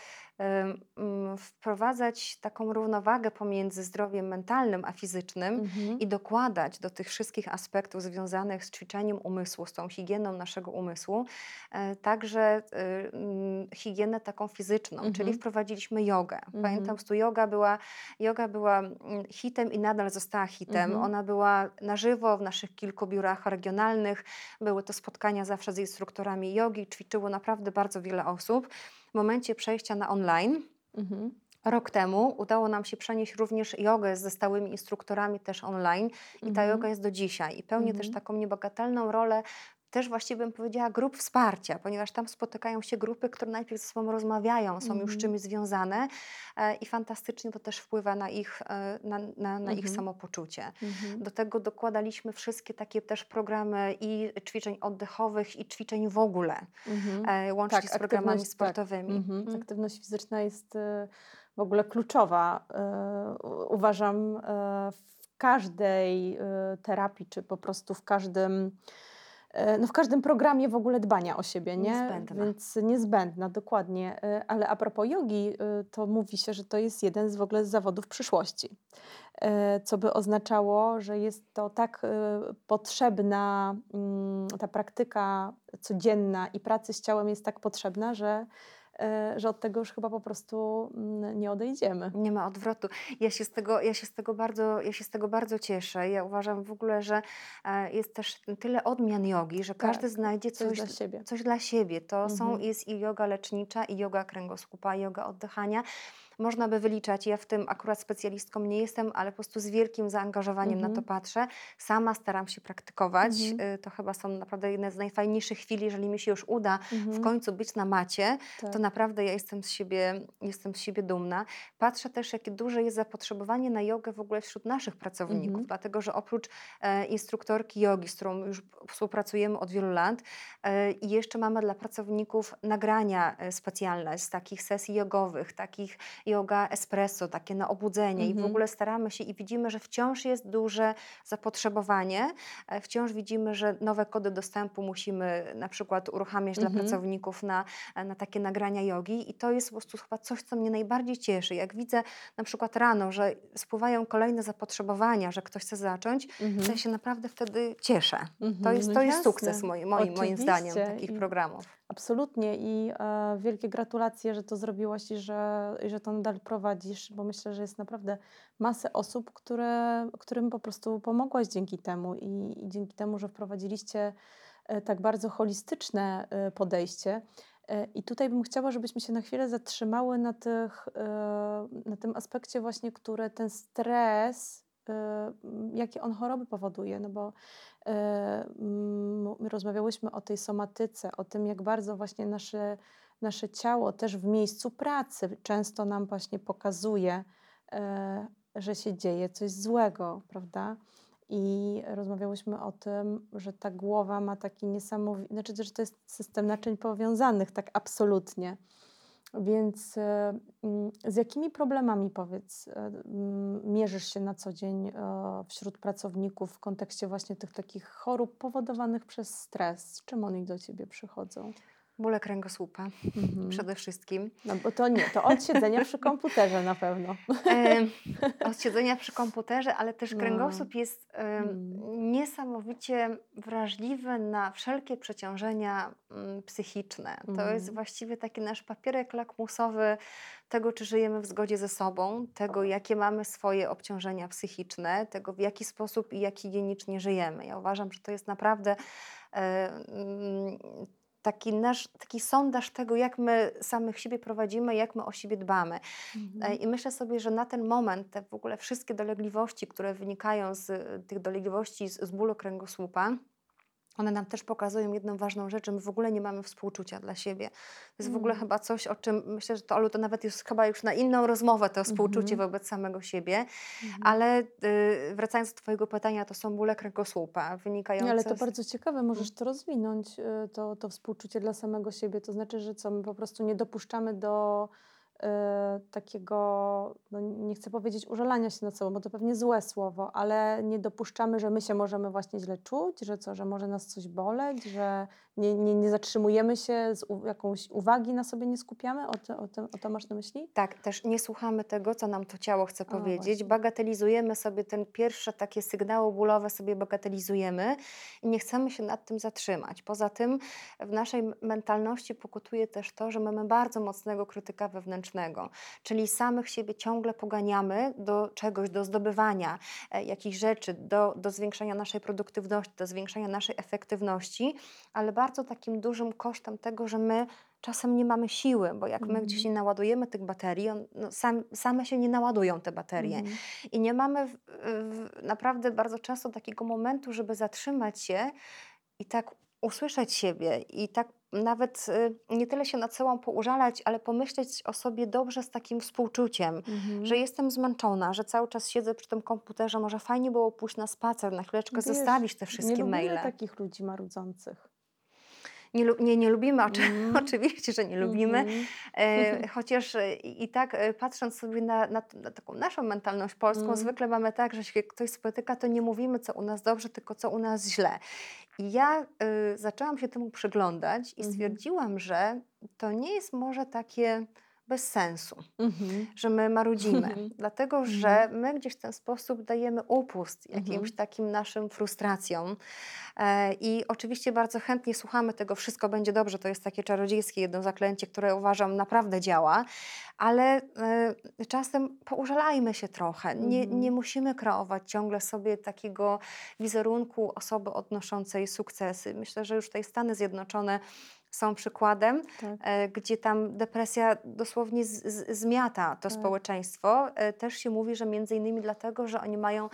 Speaker 3: wprowadzać taką równowagę pomiędzy zdrowiem mentalnym a fizycznym mhm. i dokładać do tych wszystkich aspektów związanych z ćwiczeniem umysłu, z tą higieną naszego umysłu, e, także y, higienę taką fizyczną, mhm. czyli wprowadziliśmy jogę. Pamiętam, że yoga była, yoga była hitem i nadal została została hitem. Mhm. Ona była na żywo w naszych kilku biurach regionalnych. Były to spotkania zawsze z instruktorami jogi. Ćwiczyło naprawdę bardzo wiele osób. W momencie przejścia na online mhm. Rok temu udało nam się przenieść również jogę ze stałymi instruktorami też online i ta mhm. yoga jest do dzisiaj i pełni też taką niebagatelną rolę też właściwie bym powiedziała grup wsparcia, ponieważ tam spotykają się grupy, które najpierw ze sobą rozmawiają, są już z mhm. czymś związane e, i fantastycznie to też wpływa na ich, e, na, na, na ich mhm. samopoczucie. Mhm. Do tego dokładaliśmy wszystkie takie też programy i ćwiczeń oddechowych i ćwiczeń w ogóle, e, łącznie tak, z programami tak. sportowymi.
Speaker 2: Tak. Aktywność fizyczna jest w ogóle kluczowa, uważam, w każdej terapii, czy po prostu w każdym E, no w każdym programie w ogóle dbania o siebie, nie?
Speaker 3: Niezbędna.
Speaker 2: Więc niezbędna, dokładnie. E, ale a propos jogi, e, to mówi się, że to jest jeden z w ogóle z zawodów przyszłości. Co by oznaczało, że jest to tak potrzebna, mm, ta praktyka codzienna i pracy z ciałem jest tak potrzebna, że E, że od tego już chyba po prostu mm, nie odejdziemy.
Speaker 3: Nie ma odwrotu. Ja się z tego, ja się z tego, bardzo, ja się z tego bardzo cieszę. Ja uważam w ogóle, że e, jest też tyle odmian jogi, że każdy tak, znajdzie coś, coś, dla siebie. Coś dla siebie. To mhm. są, jest i yoga lecznicza, i yoga kręgosłupa, i yoga oddychania można by wyliczać. Ja w tym akurat specjalistką nie jestem, ale po prostu z wielkim zaangażowaniem mhm. na to mhm. patrzę. Sama staram się praktykować. Mhm. Y, to chyba są naprawdę jedne z najfajniejszych chwil, jeżeli mi się już uda mhm. w końcu być na macie, tak. to naprawdę ja jestem z, siebie, jestem z siebie dumna. Patrzę też, jakie duże jest zapotrzebowanie na jogę w ogóle wśród naszych pracowników, mhm. dlatego że oprócz e, instruktorki jogi, z którą już współpracujemy od wielu lat, e, i jeszcze mamy dla pracowników nagrania e, specjalne z takich sesji jogowych, takich yoga espresso, takie na obudzenie i w mhm. ogóle staramy się i widzimy, że wciąż jest duże zapotrzebowanie, e, wciąż widzimy, że nowe kody dostępu musimy na przykład uruchamiać dla mhm. pracowników na, na takie nagrania jogi i to jest po prostu chyba coś, co mnie najbardziej cieszy. Jak widzę na przykład rano, że spływają kolejne zapotrzebowania, że ktoś chce zacząć, to ja mhm. się naprawdę wtedy cieszę. To jest, no to jest sukces moim, moim, moim zdaniem takich I... programów.
Speaker 2: Absolutnie i e, wielkie gratulacje, że to zrobiłaś i że, i że to nadal prowadzisz, bo myślę, że jest naprawdę masę osób, które, którym po prostu pomogłaś dzięki temu i, i dzięki temu, że wprowadziliście e, tak bardzo holistyczne e, podejście. E, I tutaj bym chciała, żebyśmy się na chwilę zatrzymały na, tych, e, na tym aspekcie właśnie, które ten stres, jakie on choroby powoduje, no bo my rozmawiałyśmy o tej somatyce, o tym, jak bardzo właśnie nasze, nasze ciało też w miejscu pracy często nam właśnie pokazuje, e, że się dzieje coś złego, prawda? I rozmawiałyśmy o tym, że ta głowa ma taki niesamowity, znaczy, że to jest system naczyń powiązanych, tak absolutnie. Więc e, mm, z jakimi problemami, powiedz, e, mierzysz się na co dzień e, wśród pracowników w kontekście właśnie tych takich chorób powodowanych przez stres? Czym oni do ciebie przychodzą?
Speaker 3: Bóle kręgosłupa mhm. przede wszystkim.
Speaker 2: No bo to nie, to od siedzenia przy komputerze na pewno.
Speaker 3: E, od siedzenia przy komputerze, ale też no. kręgosłup no. jest e, mm. niesamowicie wrażliwy na wszelkie przeciążenia m, psychiczne. To mm. jest właściwie taki nasz papierek lakmusowy tego, czy żyjemy w zgodzie ze sobą, tego, jakie mamy swoje obciążenia psychiczne, tego, w jaki sposób i jak higienicznie żyjemy. Ja uważam, że to jest naprawdę e, taki nasz taki sondaż tego, jak my samych siebie prowadzimy, jak my o siebie dbamy. Mhm. E, I myślę sobie, że na ten moment te w ogóle wszystkie dolegliwości, które wynikają z tych dolegliwości z, z bólu kręgosłupa, one nam też pokazują jedną ważną rzecz, że my w ogóle nie mamy współczucia dla siebie. To jest w ogóle
Speaker 2: Mm.
Speaker 3: chyba coś, o czym myślę, że to Olu, to nawet jest chyba już na inną rozmowę to współczucie
Speaker 2: Mhm.
Speaker 3: wobec samego siebie.
Speaker 2: Mhm.
Speaker 3: Ale y, wracając do Twojego pytania, to są bóle kręgosłupa wynikające
Speaker 2: Nie, ale to
Speaker 3: z...
Speaker 2: bardzo ciekawe, możesz to rozwinąć, y, to, to współczucie dla samego siebie. To znaczy, że co, my po prostu nie dopuszczamy do takiego, no nie chcę powiedzieć użalania się nad sobą, bo to pewnie złe słowo, ale nie dopuszczamy, że my się możemy właśnie źle czuć, że co, że może nas coś boleć, że nie, nie, nie zatrzymujemy się, z u, jakąś uwagi na sobie nie skupiamy. O, to- o, to, o to masz na myśli?
Speaker 3: Tak, też nie słuchamy tego, co nam to ciało chce powiedzieć.
Speaker 2: właśnie.
Speaker 3: Bagatelizujemy sobie ten pierwsze takie sygnały bólowe, sobie bagatelizujemy i nie chcemy się nad tym zatrzymać. Poza tym w naszej mentalności pokutuje też to, że mamy bardzo mocnego krytyka wewnętrznego, czyli samych siebie ciągle poganiamy do czegoś, do zdobywania e, jakichś rzeczy, do, do zwiększania naszej produktywności, do zwiększania naszej efektywności, ale bardzo takim dużym kosztem tego, że my czasem nie mamy siły, bo jak my
Speaker 2: Mhm.
Speaker 3: gdzieś nie naładujemy tych baterii, on, no, sam, same się nie naładują te baterie.
Speaker 2: Mhm.
Speaker 3: I nie mamy w, w, naprawdę bardzo często takiego momentu, żeby zatrzymać się i tak usłyszeć siebie i tak nawet y, nie tyle się nad sobą poużalać, ale pomyśleć o sobie dobrze z takim współczuciem,
Speaker 2: Mhm.
Speaker 3: że jestem zmęczona, że cały czas siedzę przy tym komputerze, może fajnie było pójść na spacer, na chwileczkę
Speaker 2: Wiesz,
Speaker 3: zostawić te
Speaker 2: nie
Speaker 3: wszystkie
Speaker 2: lubimy
Speaker 3: maile.
Speaker 2: takich ludzi marudzących.
Speaker 3: Nie, nie, nie lubimy,
Speaker 2: Mhm. [laughs]
Speaker 3: oczywiście, że nie lubimy. E, [laughs] chociaż e, i, tak e, patrząc sobie na, na, na taką naszą mentalność polską,
Speaker 2: Mm.
Speaker 3: zwykle mamy tak, że się ktoś spotyka, to nie mówimy, co u nas dobrze, tylko co u nas źle. I ja y, zaczęłam się temu przyglądać i
Speaker 2: Mhm.
Speaker 3: stwierdziłam, że to nie jest może takie bez sensu,
Speaker 2: Mhm.
Speaker 3: że my marudzimy, [laughs]
Speaker 2: Mhm.
Speaker 3: dlatego że my gdzieś w ten sposób dajemy upust jakimś
Speaker 2: Mhm.
Speaker 3: takim naszym frustracjom. E, I oczywiście bardzo chętnie słuchamy tego, wszystko będzie dobrze, to jest takie czarodziejskie jedno zaklęcie, które uważam naprawdę działa, ale e, czasem poużalajmy się trochę. Nie,
Speaker 2: Mhm.
Speaker 3: nie musimy kreować ciągle sobie takiego wizerunku osoby odnoszącej sukcesy. Myślę, że już tutaj Stany Zjednoczone są przykładem,
Speaker 2: Tak.
Speaker 3: e, gdzie tam depresja dosłownie z, z, zmiata to
Speaker 2: Tak.
Speaker 3: społeczeństwo. E, Też się mówi, że między innymi dlatego, że oni mają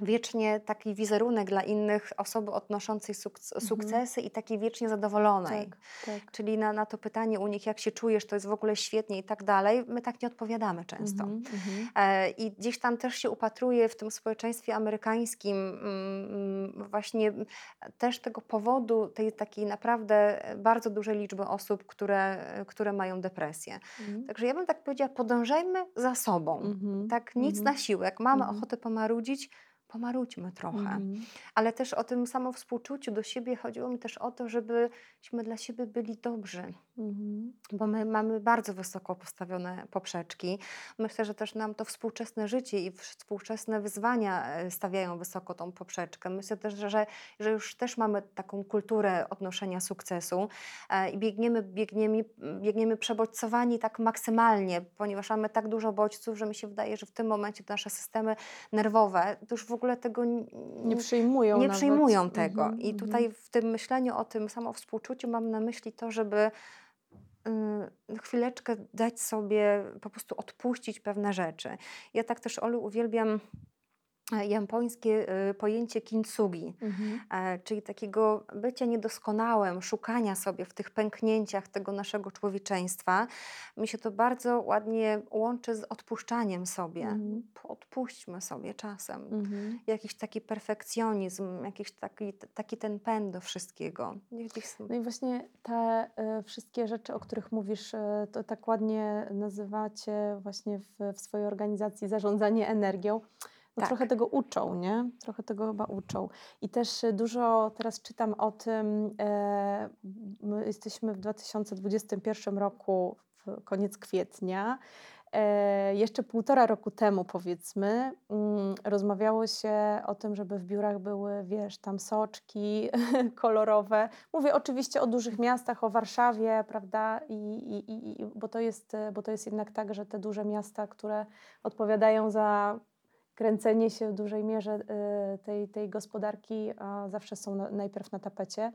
Speaker 3: wiecznie taki wizerunek dla innych osoby odnoszącej sukc- sukcesy i takiej wiecznie zadowolonej.
Speaker 2: Mhm. Tak, tak.
Speaker 3: Czyli na, na to pytanie u nich, jak się czujesz, to jest w ogóle świetnie i tak dalej, my tak nie odpowiadamy często.
Speaker 2: Mhm, mhm.
Speaker 3: E, I gdzieś tam też się upatruje w tym społeczeństwie amerykańskim mm, mm, właśnie też tego powodu tej takiej naprawdę bardzo dużej liczby osób, które, które mają depresję.
Speaker 2: Mhm.
Speaker 3: Także ja bym tak powiedziała, podążajmy za sobą.
Speaker 2: Mhm,
Speaker 3: Tak nic
Speaker 2: mhm,
Speaker 3: na siłę. Jak mamy
Speaker 2: Mhm.
Speaker 3: ochotę pomarudzić, pomarudźmy trochę.
Speaker 2: mhm.
Speaker 3: Ale też o tym samym współczuciu do siebie chodziło mi też o to, żebyśmy dla siebie byli dobrzy
Speaker 2: Mhm.
Speaker 3: bo my mamy bardzo wysoko postawione poprzeczki. Myślę, że też nam to współczesne życie i współczesne wyzwania e, stawiają wysoko tą poprzeczkę. Myślę też, że, że już też mamy taką kulturę odnoszenia sukcesu e, i biegniemy, biegniemy, biegniemy przebodźcowani tak maksymalnie, ponieważ mamy tak dużo bodźców, że mi się wydaje, że w tym momencie nasze systemy nerwowe to już w ogóle tego n-
Speaker 2: Nie przyjmują
Speaker 3: nie
Speaker 2: nawet.
Speaker 3: przyjmują tego.
Speaker 2: Mhm,
Speaker 3: I
Speaker 2: mhm.
Speaker 3: tutaj w tym myśleniu o tym samowspółczuciu mam na myśli to, żeby y, chwileczkę dać sobie, po prostu odpuścić pewne rzeczy. Ja tak też, Olu, uwielbiam japońskie y, pojęcie kintsugi,
Speaker 2: Mhm.
Speaker 3: e, czyli takiego bycia niedoskonałym, szukania sobie w tych pęknięciach tego naszego człowieczeństwa. Mi się to bardzo ładnie łączy z odpuszczaniem sobie.
Speaker 2: Mhm.
Speaker 3: Odpuśćmy sobie czasem
Speaker 2: Mhm.
Speaker 3: jakiś taki perfekcjonizm, jakiś taki, taki ten pęd do wszystkiego.
Speaker 2: No i właśnie te y, wszystkie rzeczy, o których mówisz, y, to tak ładnie nazywacie właśnie w, w swojej organizacji zarządzanie energią. No
Speaker 3: Tak.
Speaker 2: trochę tego uczą, nie? Trochę tego chyba uczą. I też y, dużo teraz czytam o tym, e, my jesteśmy w 2021 roku, w koniec kwietnia. E, jeszcze półtora roku temu, powiedzmy, mm, rozmawiało się o tym, żeby w biurach były, wiesz, tam soczki [laughs] kolorowe. Mówię oczywiście o dużych miastach, o Warszawie, prawda? I, i, i, bo, to jest, bo to jest jednak tak, że te duże miasta, które odpowiadają za kręcenie się w dużej mierze e, tej, tej gospodarki, zawsze są na, najpierw na tapecie.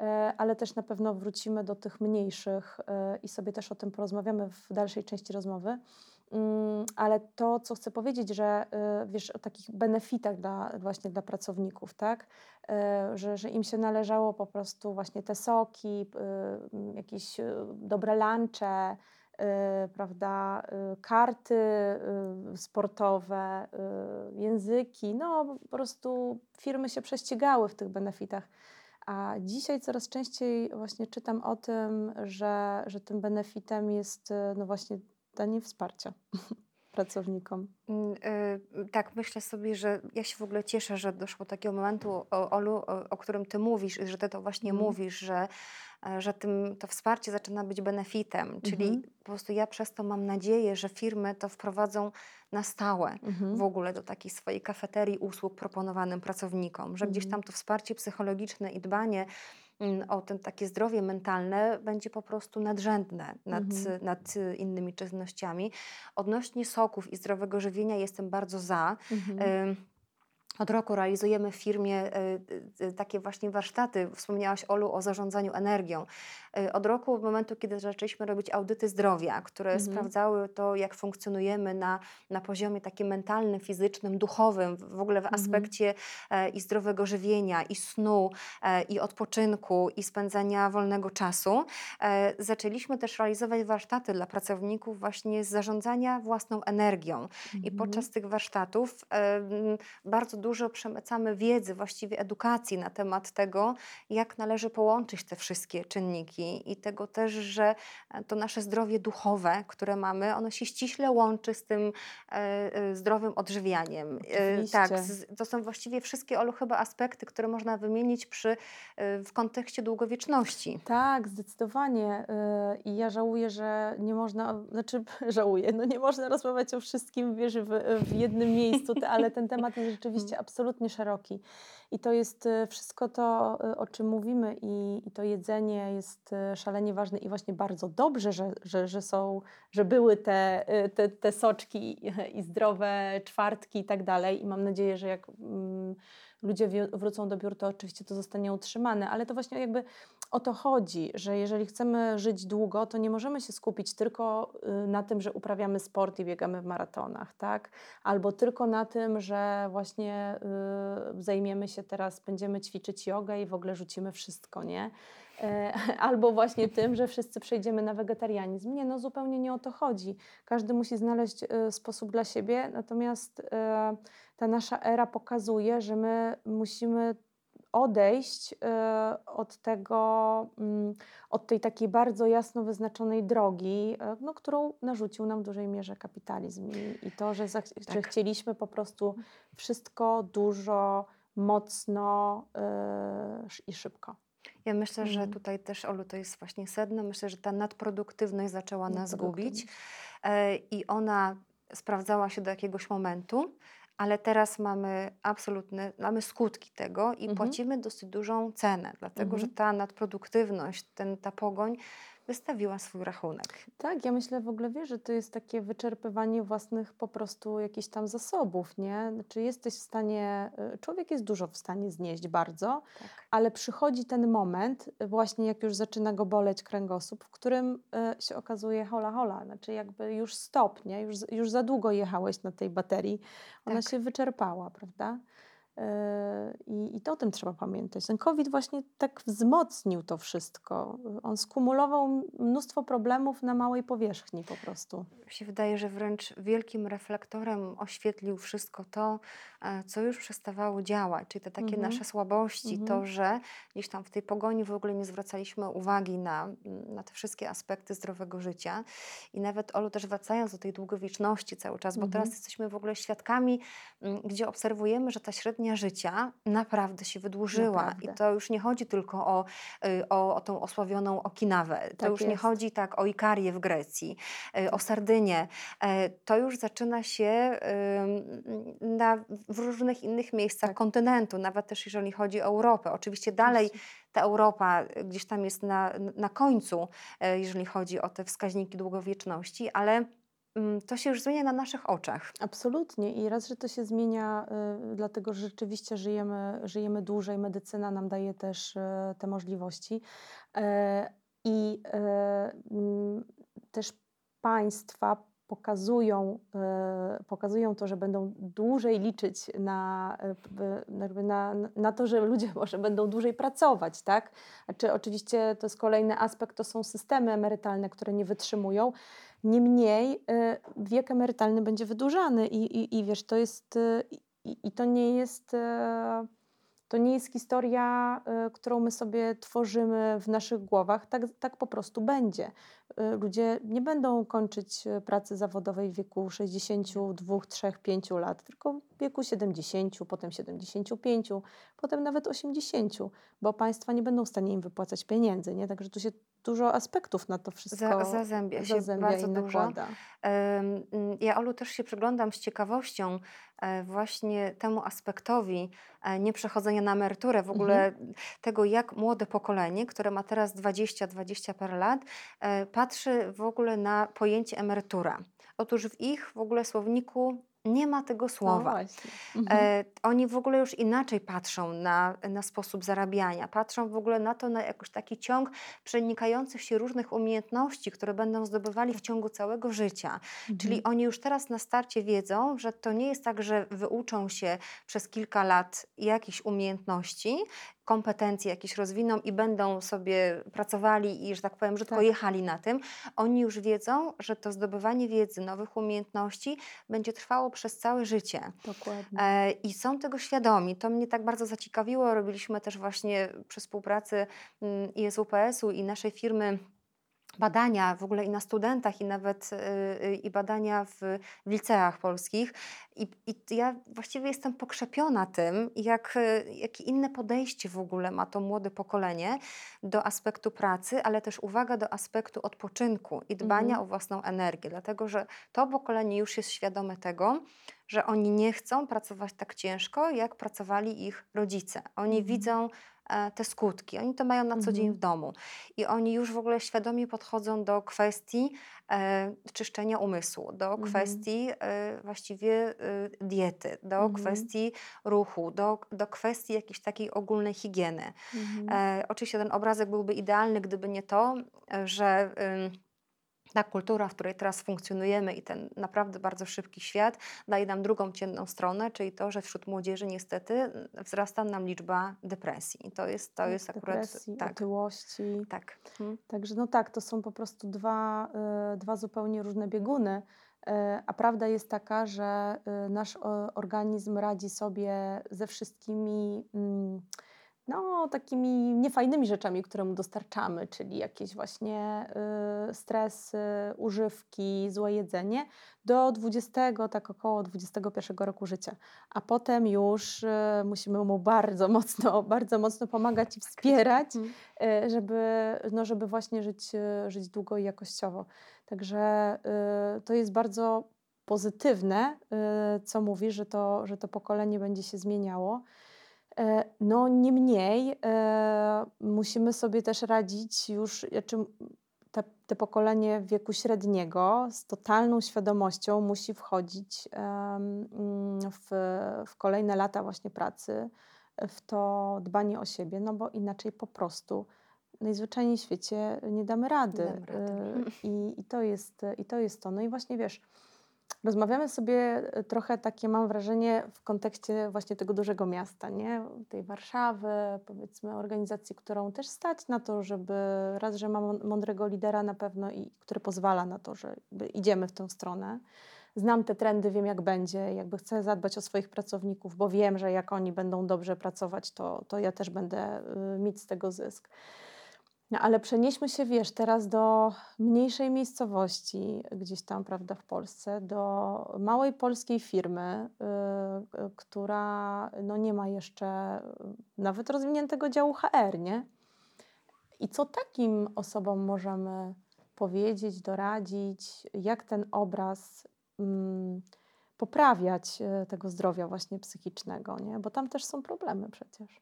Speaker 2: E, Ale też na pewno wrócimy do tych mniejszych e, i sobie też o tym porozmawiamy w dalszej części rozmowy. Mm, ale to, co chcę powiedzieć, że y, wiesz o takich benefitach dla, właśnie dla pracowników, tak? Y, że, że im się należało po prostu właśnie te soki, y, jakieś dobre lunche, prawda, karty sportowe, języki, no po prostu firmy się prześcigały w tych benefitach. A dzisiaj coraz częściej właśnie czytam o tym, że, że tym benefitem jest no właśnie danie wsparcia [laughs] pracownikom.
Speaker 3: Mm, y, tak, myślę sobie, że ja się w ogóle cieszę, że doszło do takiego momentu, Olu, o, którym ty mówisz, że ty to właśnie mm. mówisz, że, że tym, to wsparcie zaczyna być benefitem. Czyli -hmm. po prostu ja przez to mam nadzieję, że firmy to wprowadzą na stałe -hmm. w ogóle do takiej swojej kafeterii usług proponowanym pracownikom, że gdzieś mhm. tam to wsparcie psychologiczne i dbanie Mm, o tym takie zdrowie mentalne będzie po prostu nadrzędne nad, mhm. nad innymi czynnościami. Odnośnie soków i zdrowego żywienia jestem bardzo za. Mhm. Od roku realizujemy w firmie y, y, takie właśnie warsztaty. Wspomniałaś, Olu, o zarządzaniu energią. Od roku, od momentu, kiedy zaczęliśmy robić audyty zdrowia, które mhm. sprawdzały to, jak funkcjonujemy na, na poziomie takim mentalnym, fizycznym, duchowym, w ogóle w mhm. aspekcie e, i zdrowego żywienia, i snu, e, i odpoczynku, i spędzania wolnego czasu, e, zaczęliśmy też realizować warsztaty dla pracowników właśnie z zarządzania własną energią. Mhm. I podczas tych warsztatów bardzo dużo przemycamy wiedzy, właściwie edukacji na temat tego, jak należy połączyć te wszystkie czynniki i tego też, że e, to nasze zdrowie duchowe, które mamy, ono się ściśle łączy z tym e, e, zdrowym odżywianiem.
Speaker 2: Tak,
Speaker 3: to są właściwie wszystkie Olu chyba aspekty, które można wymienić przy, w kontekście długowieczności.
Speaker 2: Tak, zdecydowanie. I ja żałuję, że nie można, znaczy [laughs] żałuję, no nie można rozmawiać o wszystkim, wiesz, w, w jednym miejscu, ale ten temat jest rzeczywiście absolutnie szeroki. I to jest y, wszystko to, y, o czym mówimy, i, i to jedzenie jest y, szalenie ważne i właśnie bardzo dobrze, że, że, że są, że były te, te, te soczki [laughs] i zdrowe czwartki i tak dalej. I mam nadzieję, że jak. Mm, ludzie wrócą do biur, to oczywiście to zostanie utrzymane, ale to właśnie jakby o to chodzi, że jeżeli chcemy żyć długo, to nie możemy się skupić tylko y, na tym, że uprawiamy sport i biegamy w maratonach, tak? Albo tylko na tym, że właśnie y, zajmiemy się teraz, będziemy ćwiczyć jogę i w ogóle rzucimy wszystko, nie? E, [laughs] albo właśnie tym, że wszyscy przejdziemy na wegetarianizm. Nie, no zupełnie nie o to chodzi. Każdy musi znaleźć y, sposób dla siebie, natomiast ta nasza era pokazuje, że my musimy odejść y, od tego, mm, od tej takiej bardzo jasno wyznaczonej drogi, y, no, którą narzucił nam w dużej mierze kapitalizm i, i to, że, za, tak. że chcieliśmy po prostu wszystko dużo, mocno yy, i szybko.
Speaker 3: Ja myślę, że mhm. tutaj też, Olu, to jest właśnie sedno. Myślę, że ta nadproduktywność zaczęła nas gubić yy, i ona sprawdzała się do jakiegoś momentu ale teraz mamy absolutne, mamy skutki tego i mhm. płacimy dosyć dużą cenę, dlatego mhm. że ta nadproduktywność, ten, ta pogoń wystawiła swój rachunek.
Speaker 2: Tak, ja myślę w ogóle, wiesz, że to jest takie wyczerpywanie własnych po prostu jakichś tam zasobów, nie? Znaczy jesteś w stanie, y, człowiek jest dużo w stanie znieść bardzo, tak. ale przychodzi ten moment, właśnie jak już zaczyna go boleć kręgosłup, w którym y, się okazuje hola hola, znaczy jakby już stop, nie? Już, już za długo jechałeś na tej baterii, ona tak. się wyczerpała, prawda? I, I to o tym trzeba pamiętać. Ten COVID właśnie tak wzmocnił to wszystko. On skumulował mnóstwo problemów na małej powierzchni po prostu.
Speaker 3: Mi się wydaje, że wręcz wielkim reflektorem oświetlił wszystko to, e, co już przestawało działać, czyli te takie mhm. nasze słabości, mhm. to, że gdzieś tam w tej pogoni w ogóle nie zwracaliśmy uwagi na, na te wszystkie aspekty zdrowego życia. I nawet, Olu, też wracając do tej długowieczności cały czas, bo teraz mhm. jesteśmy w ogóle świadkami, gdzie obserwujemy, że ta średnia życia naprawdę się wydłużyła. Naprawdę. I to już nie chodzi tylko o, y, o, o tą osławioną Okinawę. To tak już jest. nie chodzi tak o Ikarię w Grecji, y, o Sardynię. E, to już zaczyna się na, w różnych innych miejscach tak. kontynentu, nawet też jeżeli chodzi o Europę. Oczywiście dalej ta Europa gdzieś tam jest na, na końcu, jeżeli chodzi o te wskaźniki długowieczności, ale to się już zmienia na naszych oczach.
Speaker 2: Absolutnie i raz, że to się zmienia, y, dlatego że rzeczywiście żyjemy, żyjemy dłużej, medycyna nam daje też y, te możliwości y, i y, też państwa pokazują, pokazują to, że będą dłużej liczyć na, na, na to, że ludzie [laughs] może będą dłużej pracować, tak? Czy oczywiście to jest kolejny aspekt, to są systemy emerytalne, które nie wytrzymują. Niemniej wiek emerytalny będzie wydłużany i, i, i wiesz, to jest i, i to nie jest to nie jest historia, y, którą my sobie tworzymy w naszych głowach, tak, tak po prostu będzie. Y, ludzie nie będą kończyć y, pracy zawodowej w wieku 62, 3, 5 lat, tylko w wieku 70, potem 75, potem nawet 80, bo państwa nie będą w stanie im wypłacać pieniędzy. Nie? Także tu się dużo aspektów na to wszystko
Speaker 3: Za, zazębia się zazębia bardzo i dużo. Ja, Olu, też się przyglądam z ciekawością e, właśnie temu aspektowi e, nieprzechodzenia na emeryturę, w ogóle mhm. tego, jak młode pokolenie, które ma teraz 20-20 parę lat, e, patrzy w ogóle na pojęcie emerytura. Otóż w ich w ogóle słowniku nie ma tego no słowa. No mhm. e, oni w ogóle już inaczej patrzą na, na sposób zarabiania, patrzą w ogóle na to, na jakiś taki ciąg przenikających się różnych umiejętności, które będą zdobywali w ciągu całego życia. Mhm. Czyli oni już teraz na starcie wiedzą, że to nie jest tak, że wyuczą się przez kilka lat jakichś umiejętności kompetencje jakieś rozwiną i będą sobie pracowali i, że tak powiem, brzydko tak. jechali na tym, oni już wiedzą, że to zdobywanie wiedzy, nowych umiejętności będzie trwało przez całe życie.
Speaker 2: Dokładnie. E,
Speaker 3: I są tego świadomi. To mnie tak bardzo zaciekawiło. Robiliśmy też właśnie przy współpracy mm, ISUPS-u i naszej firmy badania w ogóle i na studentach, i nawet yy, i badania w, w liceach polskich. I, I, ja właściwie jestem pokrzepiona tym, jak, jakie inne podejście w ogóle ma to młode pokolenie do aspektu pracy, ale też uwaga do aspektu odpoczynku i dbania mhm. o własną energię, dlatego że to pokolenie już jest świadome tego, że oni nie chcą pracować tak ciężko, jak pracowali ich rodzice. Oni mhm. widzą te skutki. Oni to mają na co dzień mhm. w domu i oni już w ogóle świadomie podchodzą do kwestii e, czyszczenia umysłu, do mhm. kwestii e, właściwie e, diety, do mhm. kwestii ruchu, do, do kwestii jakiejś takiej ogólnej higieny. Mhm. E, oczywiście ten obrazek byłby idealny, gdyby nie to, że ta kultura, w której teraz funkcjonujemy i ten naprawdę bardzo szybki świat daje nam drugą ciemną stronę, czyli to, że wśród młodzieży niestety wzrasta nam liczba depresji. I to jest, to jest
Speaker 2: depresji,
Speaker 3: akurat...
Speaker 2: Tak, otyłości.
Speaker 3: Tak.
Speaker 2: Hmm. Także no tak, to są po prostu dwa, y, dwa zupełnie różne bieguny. Y, a prawda jest taka, że y, nasz organizm radzi sobie ze wszystkimi... Y, no, takimi niefajnymi rzeczami, które mu dostarczamy, czyli jakieś właśnie y, stresy, używki, złe jedzenie, do 20, tak około 21 roku życia. A potem już y, musimy mu bardzo mocno, bardzo mocno pomagać i wspierać, mhm. y, żeby, no, żeby właśnie żyć, y, żyć długo i jakościowo. Także y, to jest bardzo pozytywne, y, co mówi, że to, że to pokolenie będzie się zmieniało. E, no, niemniej e, musimy sobie też radzić już, znaczy te, te pokolenie wieku średniego z totalną świadomością musi wchodzić w, w kolejne lata właśnie pracy, w to dbanie o siebie, no bo inaczej po prostu najzwyczajniej w świecie nie damy rady. Nie damy rady. I, i, to jest, I to jest to. No i właśnie wiesz, Rozmawiamy sobie e, trochę takie, mam wrażenie, w kontekście właśnie tego dużego miasta, nie? tej Warszawy, powiedzmy, organizacji, którą też stać na to, żeby raz, że ma mądrego lidera na pewno i który pozwala na to, że idziemy w tę stronę. Znam te trendy, wiem jak będzie, jakby chcę zadbać o swoich pracowników, bo wiem, że jak oni będą dobrze pracować, to, to ja też będę y, mieć z tego zysk. No ale przenieśmy się, wiesz, teraz do mniejszej miejscowości, gdzieś tam, prawda, w Polsce, do małej polskiej firmy, yy, która no, nie ma jeszcze nawet rozwiniętego działu HR, nie? I co takim osobom możemy powiedzieć, doradzić, jak ten obraz mm, poprawiać y, tego zdrowia właśnie psychicznego, nie? Bo tam też są problemy przecież.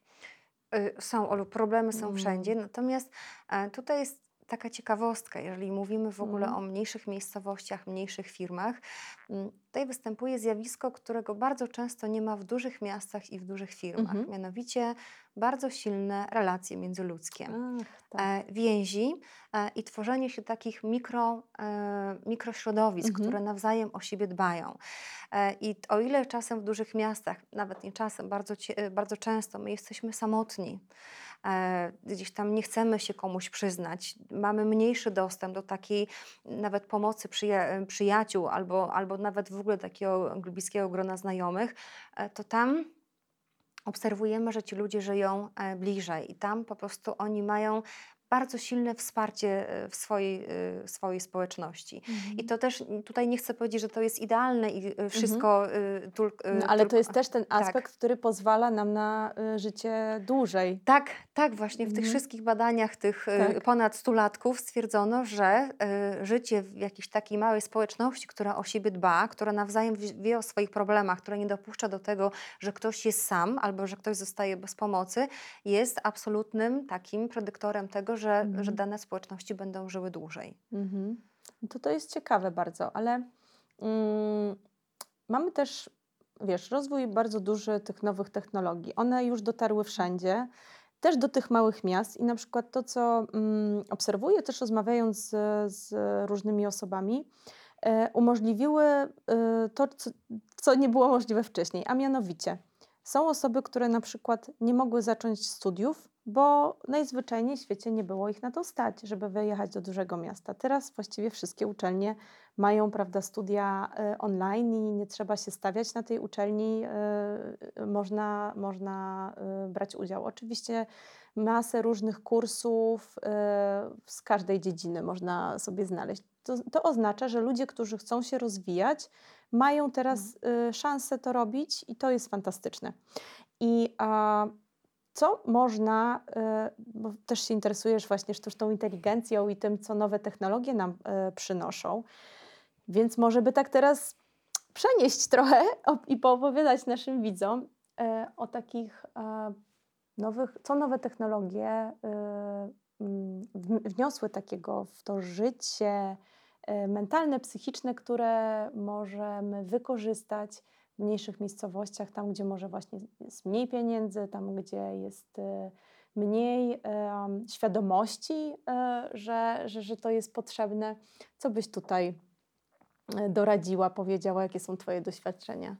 Speaker 3: Y, są, Olu, problemy są mm. wszędzie, natomiast e, tutaj jest taka ciekawostka, jeżeli mówimy w ogóle mhm. o mniejszych miejscowościach, mniejszych firmach, mm, tutaj występuje zjawisko, którego bardzo często nie ma w dużych miastach i w dużych firmach, mhm. mianowicie bardzo silne relacje międzyludzkie, Ach, tak. E, więzi e, i tworzenie się takich mikro, e, mikrośrodowisk, mhm. które nawzajem o siebie dbają. I o ile czasem w dużych miastach, nawet nie czasem, bardzo, bardzo często my jesteśmy samotni, gdzieś tam nie chcemy się komuś przyznać, mamy mniejszy dostęp do takiej nawet pomocy przyja przyjaciół albo, albo nawet w ogóle takiego bliskiego grona znajomych, to tam obserwujemy, że ci ludzie żyją e, bliżej i tam po prostu oni mają bardzo silne wsparcie e, w swojej, e, w swojej społeczności. Mhm. I to też tutaj nie chcę powiedzieć, że to jest idealne i e, mhm. wszystko.
Speaker 2: Mhm. Tul, no, ale to jest też ten tak. aspekt, tak. który pozwala nam na życie dłużej.
Speaker 3: Tak, tak, właśnie w tych mhm. wszystkich badaniach tych tak. ponad 100 latków stwierdzono, że życie w jakiejś takiej małej społeczności, która o siebie dba, która nawzajem wie o swoich problemach, która nie dopuszcza do tego, że ktoś jest sam albo że ktoś zostaje bez pomocy, jest absolutnym takim predyktorem tego, że, mhm. że dane społeczności będą żyły dłużej. Mhm.
Speaker 2: No to to jest ciekawe bardzo, ale mm, mamy też, wiesz, rozwój bardzo duży tych nowych technologii. One już dotarły wszędzie, też do tych małych miast i na przykład to, co mm, obserwuję, też rozmawiając z, z różnymi osobami, e, umożliwiły e, to, co, co nie było możliwe wcześniej, a mianowicie są osoby, które na przykład nie mogły zacząć studiów, bo najzwyczajniej w świecie nie było ich na to stać, żeby wyjechać do dużego miasta. Teraz właściwie wszystkie uczelnie mają prawda, studia y, online i nie trzeba się stawiać na tej uczelni, y, można, można y, brać udział. Oczywiście masę różnych kursów z każdej dziedziny można sobie znaleźć. To, to oznacza, że ludzie, którzy chcą się rozwijać, mają teraz mhm. szansę to robić i to jest fantastyczne. I a, co można, e, bo też się interesujesz właśnie sztuczną inteligencją i tym, co nowe technologie nam e, przynoszą, więc może by tak teraz przenieść trochę [laughs] i poopowiadać naszym widzom e, o takich nowych, co nowe technologie wniosły takiego w to życie mentalne, psychiczne, które możemy wykorzystać mniejszych miejscowościach, tam gdzie może właśnie jest mniej pieniędzy, tam gdzie jest y, mniej świadomości, y, że, że, że to jest potrzebne. Co byś tutaj y, doradziła, powiedziała, jakie są Twoje doświadczenia?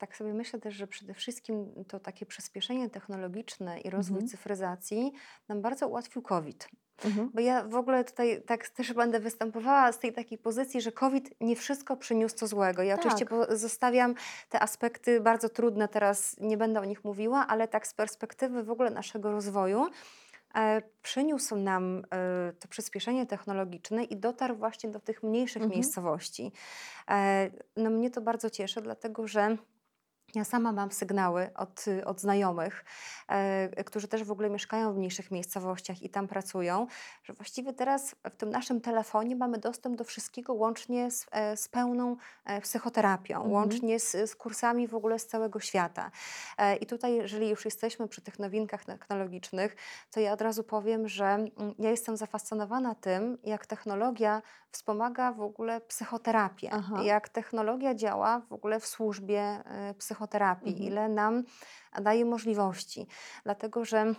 Speaker 3: Tak sobie myślę też, że przede wszystkim to takie przyspieszenie technologiczne i rozwój mhm. cyfryzacji nam bardzo ułatwił COVID. Mhm. Bo ja w ogóle tutaj tak też będę występowała z tej takiej pozycji, że COVID nie wszystko przyniósł co złego. Ja tak. oczywiście zostawiam te aspekty bardzo trudne, teraz nie będę o nich mówiła, ale tak z perspektywy w ogóle naszego rozwoju, e, przyniósł nam e, to przyspieszenie technologiczne i dotarł właśnie do tych mniejszych mhm. miejscowości. E, no mnie to bardzo cieszy, dlatego że ja sama mam sygnały od, od znajomych, e, którzy też w ogóle mieszkają w mniejszych miejscowościach i tam pracują, że właściwie teraz w tym naszym telefonie mamy dostęp do wszystkiego łącznie z, e, z pełną e, psychoterapią, mhm. łącznie z, z, kursami w ogóle z całego świata. E, I tutaj, jeżeli już jesteśmy przy tych nowinkach technologicznych, to ja od razu powiem, że mm, ja jestem zafascynowana tym, jak technologia wspomaga w ogóle psychoterapię, Aha. jak technologia działa w ogóle w służbie e, psychoterapii, mhm. ile nam daje możliwości. Dlatego, że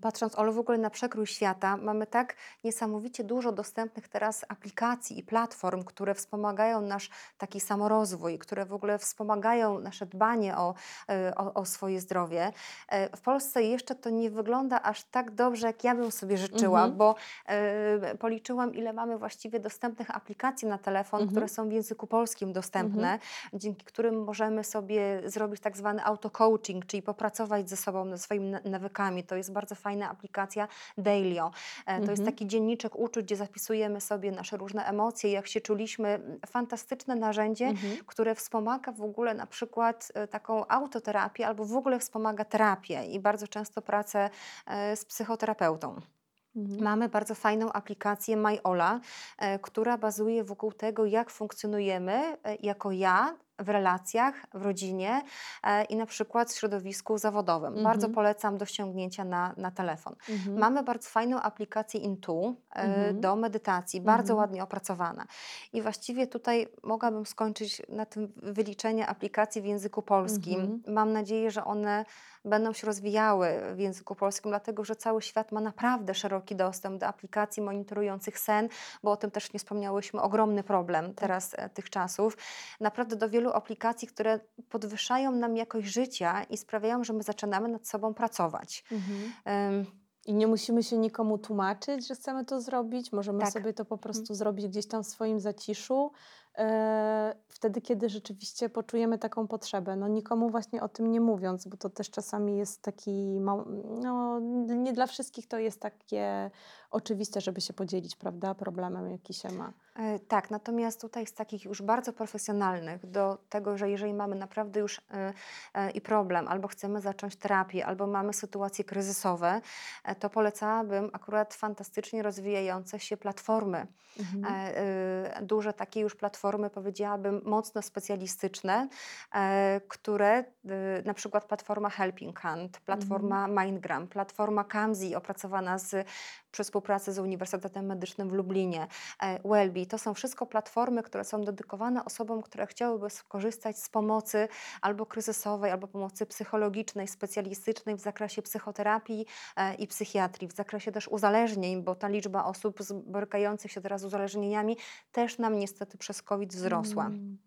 Speaker 3: Patrząc Olu w ogóle na przekrój świata, mamy tak niesamowicie dużo dostępnych teraz aplikacji i platform, które wspomagają nasz taki samorozwój, które w ogóle wspomagają nasze dbanie o, e, o, o swoje zdrowie. E, w Polsce jeszcze to nie wygląda aż tak dobrze, jak ja bym sobie życzyła, mhm. bo e, policzyłam, ile mamy właściwie dostępnych aplikacji na telefon, mhm. które są w języku polskim dostępne, mhm. dzięki którym możemy sobie zrobić tak zwany auto-coaching, czyli popracować ze sobą, nad swoimi nawykami. To jest bardzo fajna aplikacja Dailyo. E, to mhm. jest taki dzienniczek uczuć, gdzie zapisujemy sobie nasze różne emocje, jak się czuliśmy. Fantastyczne narzędzie, mhm. które wspomaga w ogóle na przykład e, taką autoterapię albo w ogóle wspomaga terapię i bardzo często pracę e, z psychoterapeutą. Mhm. Mamy bardzo fajną aplikację MyOla, która bazuje wokół tego, jak funkcjonujemy jako ja w relacjach, w rodzinie e, i na przykład w środowisku zawodowym. Mhm. Bardzo polecam do ściągnięcia na, na telefon. Mhm. Mamy bardzo fajną aplikację Intu e, mhm. do medytacji, bardzo mhm. ładnie opracowana. I właściwie tutaj mogłabym skończyć na tym wyliczenie aplikacji w języku polskim. Mhm. Mam nadzieję, że one będą się rozwijały w języku polskim, dlatego że cały świat ma naprawdę szeroki dostęp do aplikacji monitorujących sen, bo o tym też nie wspomniałyśmy, ogromny problem tak. teraz e, tych czasów. Naprawdę do wielu aplikacji, które podwyższają nam jakość życia i sprawiają, że my zaczynamy nad sobą pracować. Mhm.
Speaker 2: Um, i nie musimy się nikomu tłumaczyć, że chcemy to zrobić. Możemy tak. sobie to po prostu mhm. zrobić gdzieś tam w swoim zaciszu. E, wtedy, kiedy rzeczywiście poczujemy taką potrzebę. No nikomu właśnie o tym nie mówiąc, bo to też czasami jest taki, no nie dla wszystkich to jest takie oczywiste, żeby się podzielić, prawda, problemem, jaki się ma.
Speaker 3: E, tak, natomiast tutaj z takich już bardzo profesjonalnych do tego, że jeżeli mamy naprawdę już e, i problem, albo chcemy zacząć terapię, albo mamy sytuacje kryzysowe, to polecałabym akurat fantastycznie rozwijające się platformy. Mhm. Duże takie już platformy, powiedziałabym, mocno specjalistyczne, e, które e, na przykład platforma Helping Hand, platforma mhm. Mindgram, platforma Camzi opracowana z, przy współpracy z Uniwersytetem Medycznym w Lublinie, e, Wellbe. To są wszystko platformy, które są dedykowane osobom, które chciałyby skorzystać z pomocy albo kryzysowej, albo pomocy psychologicznej, specjalistycznej w zakresie psychoterapii i psychiatrii, w zakresie też uzależnień, bo ta liczba osób borykających się teraz z uzależnieniami też nam niestety przez COVID wzrosła. Mm.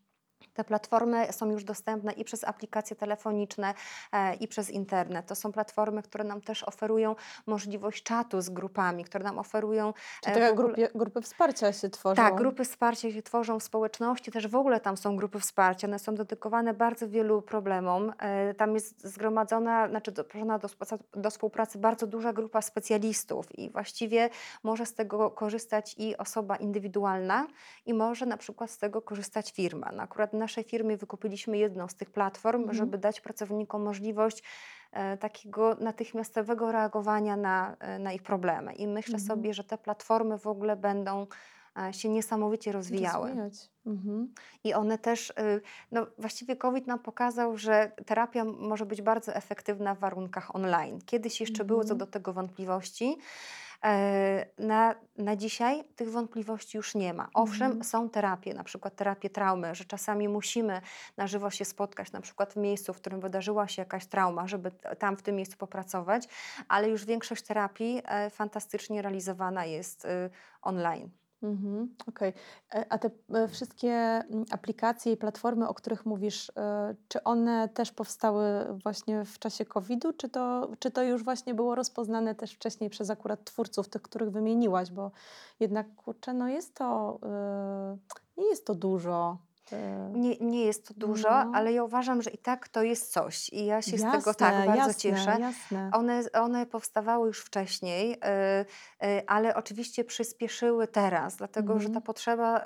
Speaker 3: Te platformy są już dostępne i przez aplikacje telefoniczne, e, i przez internet. To są platformy, które nam też oferują możliwość czatu z grupami, które nam oferują.
Speaker 2: Czy takie ogóle... grupy, grupy wsparcia się tworzą?
Speaker 3: Tak, grupy wsparcia się tworzą w społeczności, też w ogóle tam są grupy wsparcia. One są dedykowane bardzo wielu problemom. E, tam jest zgromadzona, znaczy doproszona do, do współpracy bardzo duża grupa specjalistów i właściwie może z tego korzystać i osoba indywidualna, i może na przykład z tego korzystać firma. No akurat naszej firmie wykupiliśmy jedną z tych platform, mhm. żeby dać pracownikom możliwość e, takiego natychmiastowego reagowania na, e, na ich problemy. I myślę mhm. sobie, że te platformy w ogóle będą e, się niesamowicie rozwijały. Mhm. I one też, y, no właściwie COVID nam pokazał, że terapia może być bardzo efektywna w warunkach online. Kiedyś jeszcze mhm. były co do tego wątpliwości. E, na, na dzisiaj tych wątpliwości już nie ma. Owszem, mhm. są terapie, na przykład terapie traumy, że czasami musimy na żywo się spotkać, na przykład w miejscu, w którym wydarzyła się jakaś trauma, żeby tam w tym miejscu popracować, ale już większość terapii e, fantastycznie realizowana jest y, online.
Speaker 2: Mhm, Okej. E, a te e, wszystkie mm, aplikacje i platformy, o których mówisz, e, czy one też powstały właśnie w czasie COVID-u, czy to, czy to już właśnie było rozpoznane też wcześniej przez akurat twórców, tych, których wymieniłaś? Bo jednak, kurczę, no jest to, nie jest to dużo.
Speaker 3: Nie, nie jest to dużo, no. ale ja uważam, że i tak to jest coś. I ja się jasne, z tego tak bardzo jasne, cieszę. Jasne. One, one powstawały już wcześniej, yy, yy, ale oczywiście przyspieszyły teraz, dlatego że ta mhm. potrzeba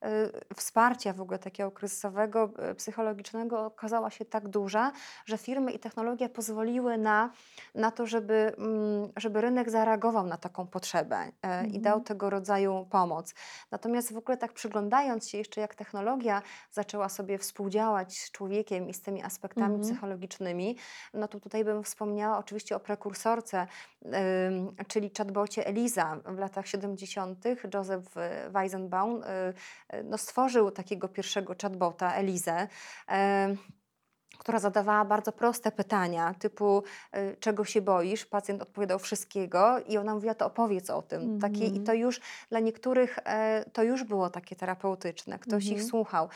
Speaker 3: yy, wsparcia w ogóle takiego kryzysowego, psychologicznego okazała się tak duża, że firmy i technologia pozwoliły na, na to, żeby, mm, żeby rynek zareagował na taką potrzebę i dał mhm. tego rodzaju pomoc. Natomiast w ogóle tak przyglądając się jeszcze, jak te technologia zaczęła sobie współdziałać z człowiekiem i z tymi aspektami mhm. psychologicznymi, no to tutaj bym wspomniała oczywiście o prekursorce, yy, czyli chatbocie Eliza w latach 70. Joseph Weizenbaum yy, no stworzył takiego pierwszego chatbota Elizę. Yy, która zadawała bardzo proste pytania, typu y, czego się boisz? Pacjent odpowiadał wszystkiego i ona mówiła, to opowiedz o tym. Mm -hmm. takie, I to mhm. już dla niektórych e, to już było takie terapeutyczne, ktoś mm -hmm. ich mhm. słuchał.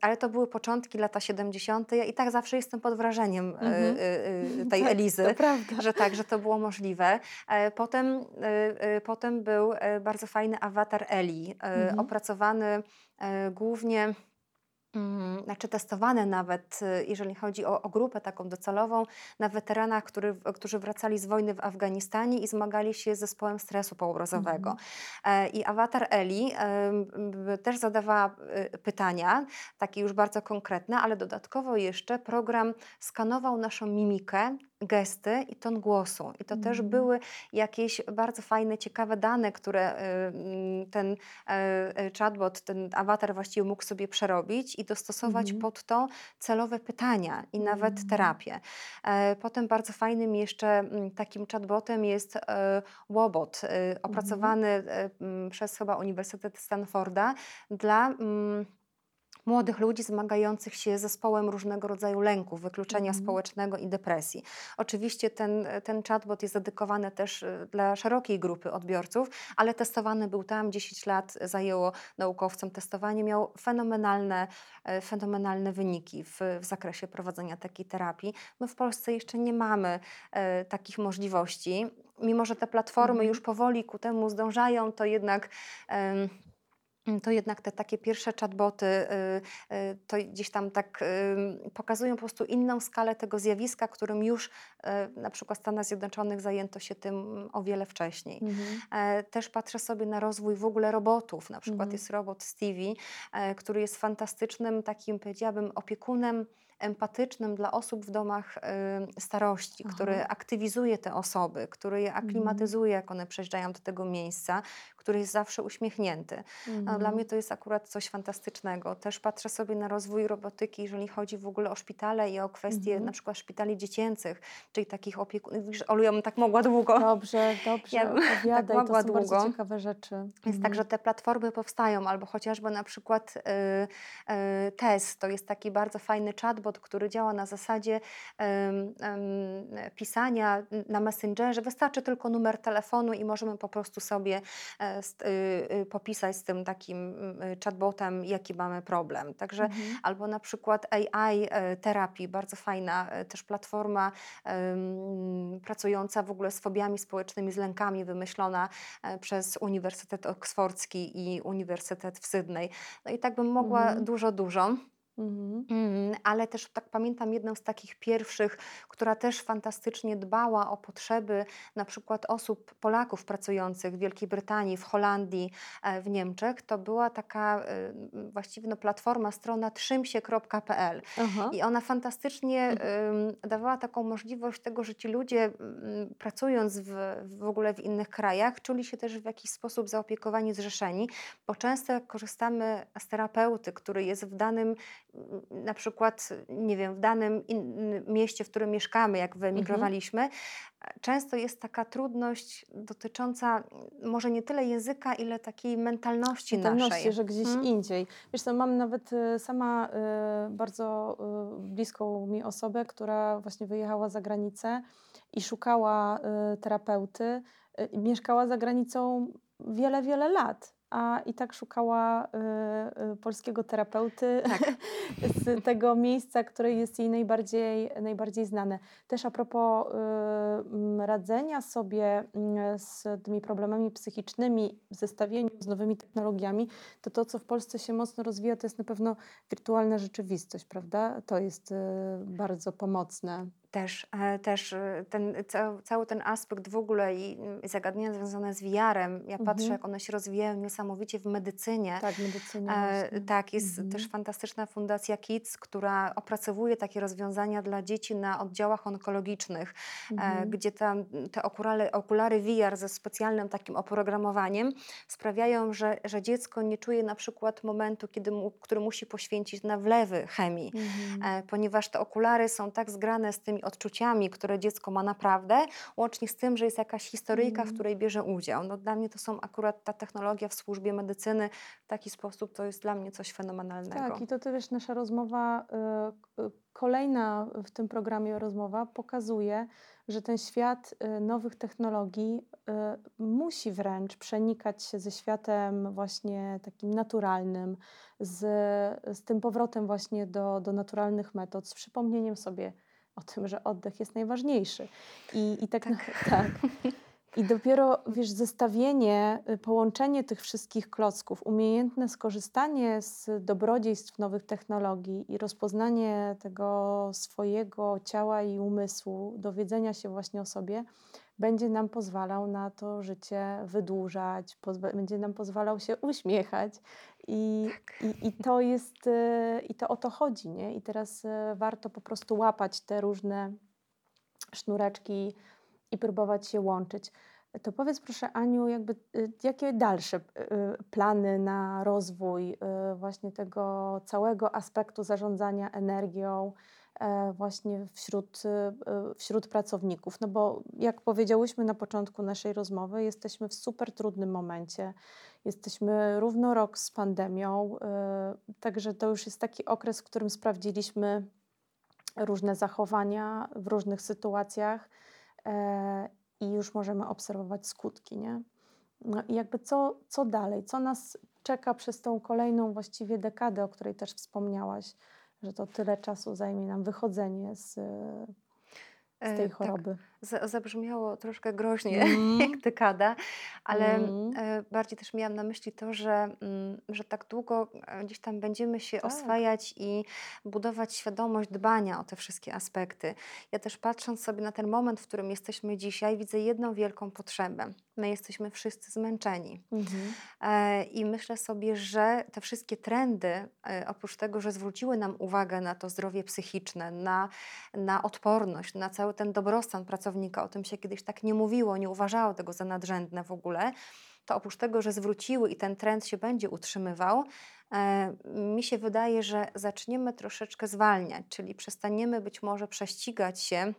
Speaker 3: ale to były początki, lata 70. Ja i tak zawsze jestem pod wrażeniem mm -hmm. [laughs] tej tak, Elizy, że tak, że to było możliwe. E, potem, potem był bardzo fajny awatar Eli, mhm. opracowany głównie znaczy testowane nawet, y, jeżeli chodzi o, o, grupę taką docelową, na weteranach, który, którzy wracali z wojny w Afganistanie i zmagali się z zespołem stresu poobrazowego. Mhm. I awatar Eli też zadawała y, pytania, takie już bardzo konkretne, ale dodatkowo jeszcze program skanował naszą mimikę, gesty i ton głosu. I to mm. też były jakieś bardzo fajne, ciekawe dane, które y, mm, ten chatbot, ten awatar właściwie mógł sobie przerobić i dostosować
Speaker 2: Mhm.
Speaker 3: pod to celowe pytania i nawet
Speaker 2: Mm.
Speaker 3: terapię. E, Potem bardzo fajnym jeszcze mm, takim chatbotem jest Łobot, e, opracowany e, m, przez chyba Uniwersytet Stanforda dla mm, młodych ludzi zmagających się z zespołem różnego rodzaju lęków, wykluczenia
Speaker 2: Mhm.
Speaker 3: społecznego i depresji. Oczywiście ten, ten chatbot jest dedykowany też y, dla szerokiej grupy odbiorców, ale testowany był tam 10 lat, zajęło naukowcom testowanie, miał fenomenalne, e, fenomenalne wyniki w, w zakresie prowadzenia takiej terapii. My w Polsce jeszcze nie mamy e, takich możliwości. Mimo, że te platformy
Speaker 2: Mhm.
Speaker 3: już powoli ku temu zdążają, to jednak em, to jednak te takie pierwsze chatboty y, y, to gdzieś tam tak ym, pokazują po prostu inną skalę tego zjawiska, którym już y, na przykład w Stanach Zjednoczonych zajęto się tym o wiele wcześniej.
Speaker 2: Mhm.
Speaker 3: E, Też patrzę sobie na rozwój w ogóle robotów. Na przykład
Speaker 2: Mhm.
Speaker 3: jest robot Stevie, e, który jest fantastycznym takim, powiedziałabym, opiekunem empatycznym dla osób w domach y, starości, który
Speaker 2: Aha.
Speaker 3: aktywizuje te osoby, który je
Speaker 2: Mhm.
Speaker 3: aklimatyzuje, jak one przyjeżdżają do tego miejsca, który jest zawsze uśmiechnięty. A dla
Speaker 2: Mhm.
Speaker 3: mnie to jest akurat coś fantastycznego. Też patrzę sobie na rozwój robotyki, jeżeli chodzi w ogóle o szpitale i o kwestie
Speaker 2: Mhm.
Speaker 3: na przykład szpitali dziecięcych, czyli takich opiekunów. Olu, ja bym tak mogła długo.
Speaker 2: Dobrze, dobrze,
Speaker 3: Ja bym tak
Speaker 2: opowiadaj, to
Speaker 3: mogła
Speaker 2: są bardzo
Speaker 3: długo.
Speaker 2: ciekawe rzeczy.
Speaker 3: Więc
Speaker 2: Mhm.
Speaker 3: także te platformy powstają, albo chociażby na przykład y, y, TES, to jest taki bardzo fajny chatbot, który działa na zasadzie pisania na Messengerze. Wystarczy tylko numer telefonu i możemy po prostu sobie e, y, y, popisać z tym takim y, chatbotem, jaki mamy problem. Także
Speaker 2: Mhm.
Speaker 3: albo na przykład AI e, terapii, bardzo fajna e, też platforma pracująca w ogóle z fobiami społecznymi, z lękami, wymyślona przez Uniwersytet Oksfordzki i Uniwersytet w Sydney. No i tak bym mogła
Speaker 2: Mhm.
Speaker 3: dużo, dużo.
Speaker 2: Mhm.
Speaker 3: Mm, ale też tak pamiętam jedną z takich pierwszych, która też fantastycznie dbała o potrzeby na przykład osób, Polaków pracujących w Wielkiej Brytanii, w Holandii, e, w Niemczech. To była taka e, właściwie no, platforma, strona trzymsie.pl. I ona fantastycznie
Speaker 2: Mhm.
Speaker 3: dawała taką możliwość tego, że ci ludzie pracując w, w ogóle w innych krajach, czuli się też w jakiś sposób zaopiekowani, zrzeszeni, bo często jak korzystamy z terapeuty, który jest w danym, na przykład, nie wiem, w danym mieście, w którym mieszkamy, jak wyemigrowaliśmy, e, często jest taka trudność dotycząca może nie tyle języka, ile takiej mentalności,
Speaker 2: mentalności,
Speaker 3: naszej.
Speaker 2: że gdzieś
Speaker 3: Mm.
Speaker 2: indziej. Wiesz co, mam nawet y, sama y, bardzo y, bliską mi osobę, która właśnie wyjechała za granicę i szukała y, terapeuty. Y, mieszkała za granicą wiele, wiele lat. A i tak szukała y, y, polskiego terapeuty
Speaker 3: Tak. [laughs]
Speaker 2: z tego miejsca, które jest jej najbardziej, najbardziej znane. Też a propos y, radzenia sobie mm, z tymi problemami psychicznymi w zestawieniu z nowymi technologiami, to to, co w Polsce się mocno rozwija, to jest na pewno wirtualna rzeczywistość, prawda? To jest y, bardzo pomocne.
Speaker 3: Też, e, też e, ten, ca, cały ten aspekt w ogóle i zagadnienia związane z VR-em, ja patrzę,
Speaker 2: Mhm.
Speaker 3: jak one się rozwijają niesamowicie w medycynie.
Speaker 2: Tak, medycynie
Speaker 3: E, tak, jest
Speaker 2: Mhm.
Speaker 3: też fantastyczna fundacja KIDS, która opracowuje takie rozwiązania dla dzieci na oddziałach onkologicznych, e,
Speaker 2: Mhm.
Speaker 3: gdzie tam te okulary, okulary VR ze specjalnym takim oprogramowaniem sprawiają, że, że dziecko nie czuje na przykład momentu, kiedy mu, który musi poświęcić na wlewy chemii
Speaker 2: Mhm.
Speaker 3: e, ponieważ te okulary są tak zgrane z tymi odczuciami, które dziecko ma naprawdę, łącznie z tym, że jest jakaś historyjka, w
Speaker 2: Mhm.
Speaker 3: której bierze udział. No, dla mnie to są akurat ta technologia w służbie medycyny w taki sposób, to jest dla mnie coś fenomenalnego.
Speaker 2: Tak, i to ty wiesz, nasza rozmowa, y, y, kolejna w tym programie rozmowa pokazuje, że ten świat y, nowych technologii musi wręcz przenikać się ze światem właśnie takim naturalnym, z, z tym powrotem właśnie do, do naturalnych metod, z przypomnieniem sobie o tym, że oddech jest najważniejszy. I, i tak, na- tak. I dopiero, wiesz, zestawienie, y, połączenie tych wszystkich klocków, umiejętne skorzystanie z dobrodziejstw nowych technologii i rozpoznanie tego swojego ciała i umysłu, dowiedzenia się właśnie o sobie, będzie nam pozwalał na to życie wydłużać, będzie nam pozwalał się uśmiechać. I, i, i to jest, y, i to o to chodzi, nie? I teraz y, warto po prostu łapać te różne sznureczki i próbować się łączyć. To powiedz proszę Aniu, jakby, y, jakie dalsze plany na rozwój właśnie tego całego aspektu zarządzania energią właśnie wśród, wśród pracowników? No bo jak powiedziałyśmy na początku naszej rozmowy, jesteśmy w super trudnym momencie. Jesteśmy równo rok z pandemią, także to już jest taki okres, w którym sprawdziliśmy różne zachowania w różnych sytuacjach e, i już możemy obserwować skutki, nie? No i jakby co, co dalej? Co nas czeka przez tą kolejną właściwie dekadę, o której też wspomniałaś, że to tyle czasu zajmie nam wychodzenie z, z tej e, tak. choroby? Tak
Speaker 3: zabrzmiało troszkę groźnie, mm. [laughs] jak dekada, ale mm. bardziej też miałam na myśli to, że, mm, że tak długo e, gdzieś tam będziemy się tak. oswajać i budować świadomość dbania o te wszystkie aspekty. Ja też patrząc sobie na ten moment, w którym jesteśmy dzisiaj, widzę jedną wielką potrzebę. My jesteśmy wszyscy zmęczeni. Mhm. E, I myślę sobie, że te wszystkie trendy, oprócz tego, że zwróciły nam uwagę na to zdrowie psychiczne, na, na odporność, na cały ten dobrostan pracowniczy, pracownika, o tym się kiedyś tak nie mówiło, nie uważało tego za nadrzędne w ogóle, to oprócz tego, że zwróciły i ten trend się będzie utrzymywał, e, mi się wydaje, że zaczniemy troszeczkę zwalniać, czyli przestaniemy być może prześcigać się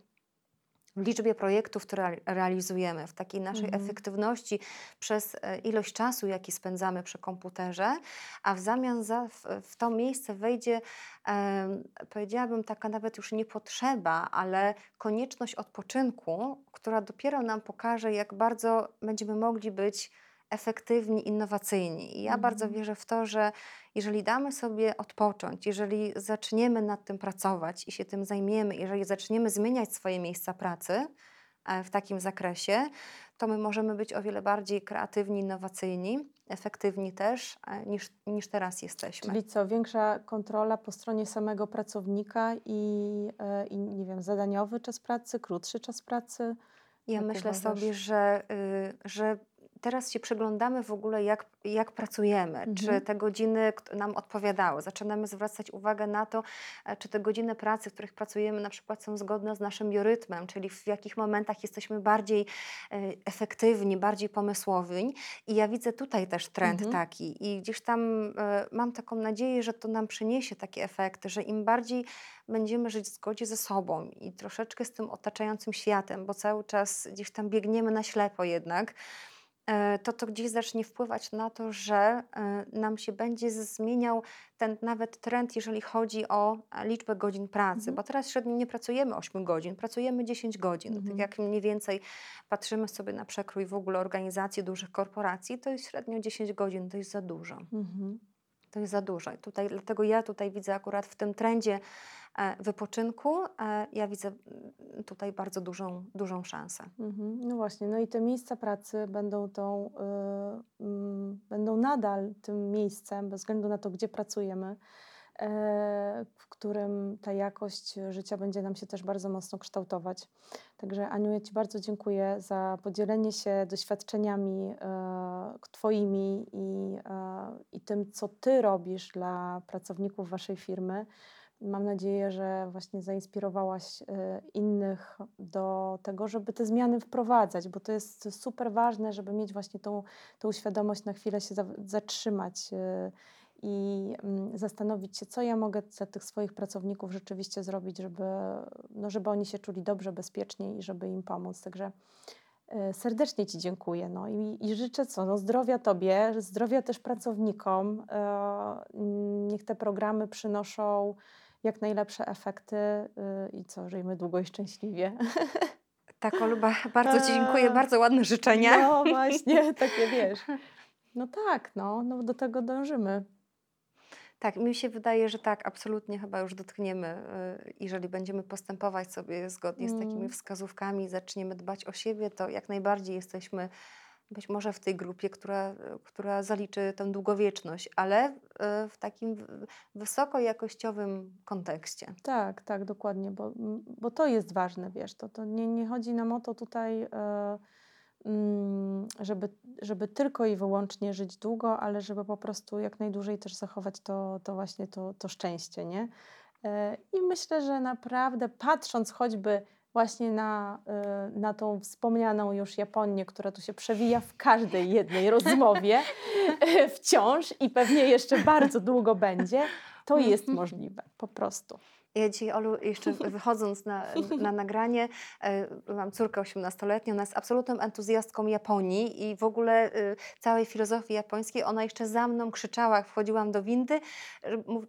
Speaker 3: w liczbie projektów, które realizujemy, w takiej naszej mhm. efektywności przez e, ilość czasu, jaki spędzamy przy komputerze, a w zamian za, w, w to miejsce wejdzie, e, powiedziałabym, taka nawet już nie potrzeba, ale konieczność odpoczynku, która dopiero nam pokaże, jak bardzo będziemy mogli być efektywni, innowacyjni. I ja mhm. bardzo wierzę w to, że jeżeli damy sobie odpocząć, jeżeli zaczniemy nad tym pracować i się tym zajmiemy, jeżeli zaczniemy zmieniać swoje miejsca pracy e, w takim zakresie, to my możemy być o wiele bardziej kreatywni, innowacyjni, efektywni też e, niż, niż teraz jesteśmy.
Speaker 2: Czyli co, większa kontrola po stronie samego pracownika i, e, i nie wiem, zadaniowy czas pracy, krótszy czas pracy?
Speaker 3: Ja myślę sobie, że, y, że teraz się przeglądamy w ogóle, jak, jak pracujemy, mhm. czy te godziny nam odpowiadały. Zaczynamy zwracać uwagę na to, e, czy te godziny pracy, w których pracujemy, na przykład są zgodne z naszym biorytmem, czyli w jakich momentach jesteśmy bardziej e, efektywni, bardziej pomysłowi. I ja widzę tutaj też trend mhm. taki. I gdzieś tam e, mam taką nadzieję, że to nam przyniesie takie efekty, że im bardziej będziemy żyć w zgodzie ze sobą i troszeczkę z tym otaczającym światem, bo cały czas gdzieś tam biegniemy na ślepo jednak. E, to to gdzieś zacznie wpływać na to, że e, nam się będzie zmieniał ten nawet trend, jeżeli chodzi o liczbę godzin pracy, mhm. bo teraz średnio nie pracujemy 8 godzin, pracujemy 10 godzin. Tak mhm. Tak jak mniej więcej patrzymy sobie na przekrój w ogóle organizacji dużych korporacji, to jest średnio 10 godzin, to jest za dużo. Mhm. To jest za dużo. Tutaj, dlatego ja tutaj widzę akurat w tym trendzie E, wypoczynku, e, ja widzę mm, tutaj bardzo dużą, dużą szansę.
Speaker 2: Mhm. No właśnie, no i te miejsca pracy będą, tą, yy, yy, będą nadal tym miejscem, bez względu na to, gdzie pracujemy, w którym ta jakość życia będzie nam się też bardzo mocno kształtować. Także Aniu, ja Ci bardzo dziękuję za podzielenie się doświadczeniami Twoimi i, i tym, co Ty robisz dla pracowników Waszej firmy. Mam nadzieję, że właśnie zainspirowałaś innych do tego, żeby te zmiany wprowadzać, bo to jest super ważne, żeby mieć właśnie tą, tą świadomość, na chwilę się zatrzymać i mm, zastanowić się, co ja mogę dla tych swoich pracowników rzeczywiście zrobić, żeby, no, żeby oni się czuli dobrze, bezpiecznie i żeby im pomóc. Także y, serdecznie Ci dziękuję. No i, i życzę co? No zdrowia Tobie, zdrowia też pracownikom. Niech te programy przynoszą jak najlepsze efekty yy, i co, żyjmy długo i szczęśliwie. [laughs]
Speaker 3: Tak, Oluba, bardzo Ci dziękuję, bardzo ładne życzenia.
Speaker 2: No [laughs] właśnie, takie wiesz. No tak, no, no do tego dążymy.
Speaker 3: Tak, mi się wydaje, że tak, absolutnie chyba już dotkniemy, y, jeżeli będziemy postępować sobie zgodnie mm. z takimi mm. wskazówkami, zaczniemy dbać o siebie, to jak najbardziej jesteśmy być może w tej grupie, która, która zaliczy tę długowieczność, ale e, w takim wysokojakościowym kontekście.
Speaker 2: Tak, tak, dokładnie, bo, bo to jest ważne, wiesz, to, to nie, nie chodzi nam o to tutaj, mm, żeby, żeby tylko i wyłącznie żyć długo, ale żeby po prostu jak najdłużej też zachować to, to właśnie to, to szczęście, nie? E, I myślę, że naprawdę patrząc choćby właśnie na, y, na tą wspomnianą już Japonię, która tu się przewija w każdej jednej [laughs] rozmowie wciąż i pewnie jeszcze bardzo długo będzie, to jest możliwe po prostu.
Speaker 3: Ja dzisiaj, Olu, jeszcze wychodząc na, na nagranie, e, mam córkę 18-letnią, ona jest absolutną entuzjastką Japonii i w ogóle e, całej filozofii japońskiej. Ona jeszcze za mną krzyczała, jak wchodziłam do windy,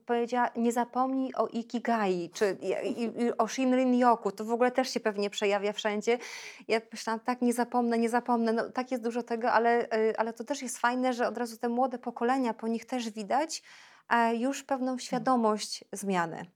Speaker 3: powiedziała, nie zapomnij o Ikigai, czy i, i, o Shinrin Yoku. To w ogóle też się pewnie przejawia wszędzie. Ja myślałam, tak, nie zapomnę, nie zapomnę. No, tak jest dużo tego, ale, e, ale to też jest fajne, że od razu te młode pokolenia, po nich też widać już pewną świadomość zmiany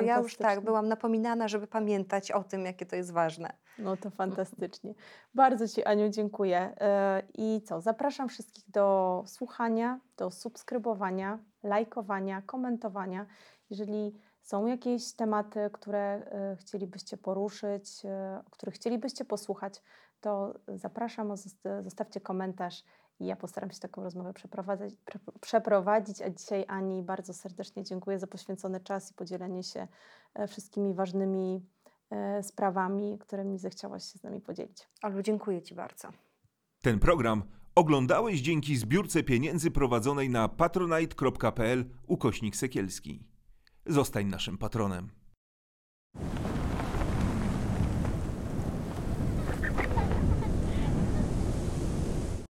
Speaker 3: że ja już tak byłam napominana, żeby pamiętać o tym, jakie to jest ważne.
Speaker 2: No to fantastycznie. Bardzo Ci, Aniu, dziękuję. E, I co? Zapraszam wszystkich do słuchania, do subskrybowania, lajkowania, komentowania. Jeżeli są jakieś tematy, które e, chcielibyście poruszyć, e, o których chcielibyście posłuchać, to zapraszam, zostawcie komentarz i ja postaram się taką rozmowę przeprowadzić, przeprowadzić. A dzisiaj Ani bardzo serdecznie dziękuję za poświęcony czas i podzielenie się e, wszystkimi ważnymi e, sprawami, którymi zechciałaś się z nami podzielić.
Speaker 3: Olu, dziękuję Ci bardzo.
Speaker 1: Ten program oglądałeś dzięki zbiórce pieniędzy prowadzonej na patronite.pl ukośnik sekielski. Zostań naszym patronem.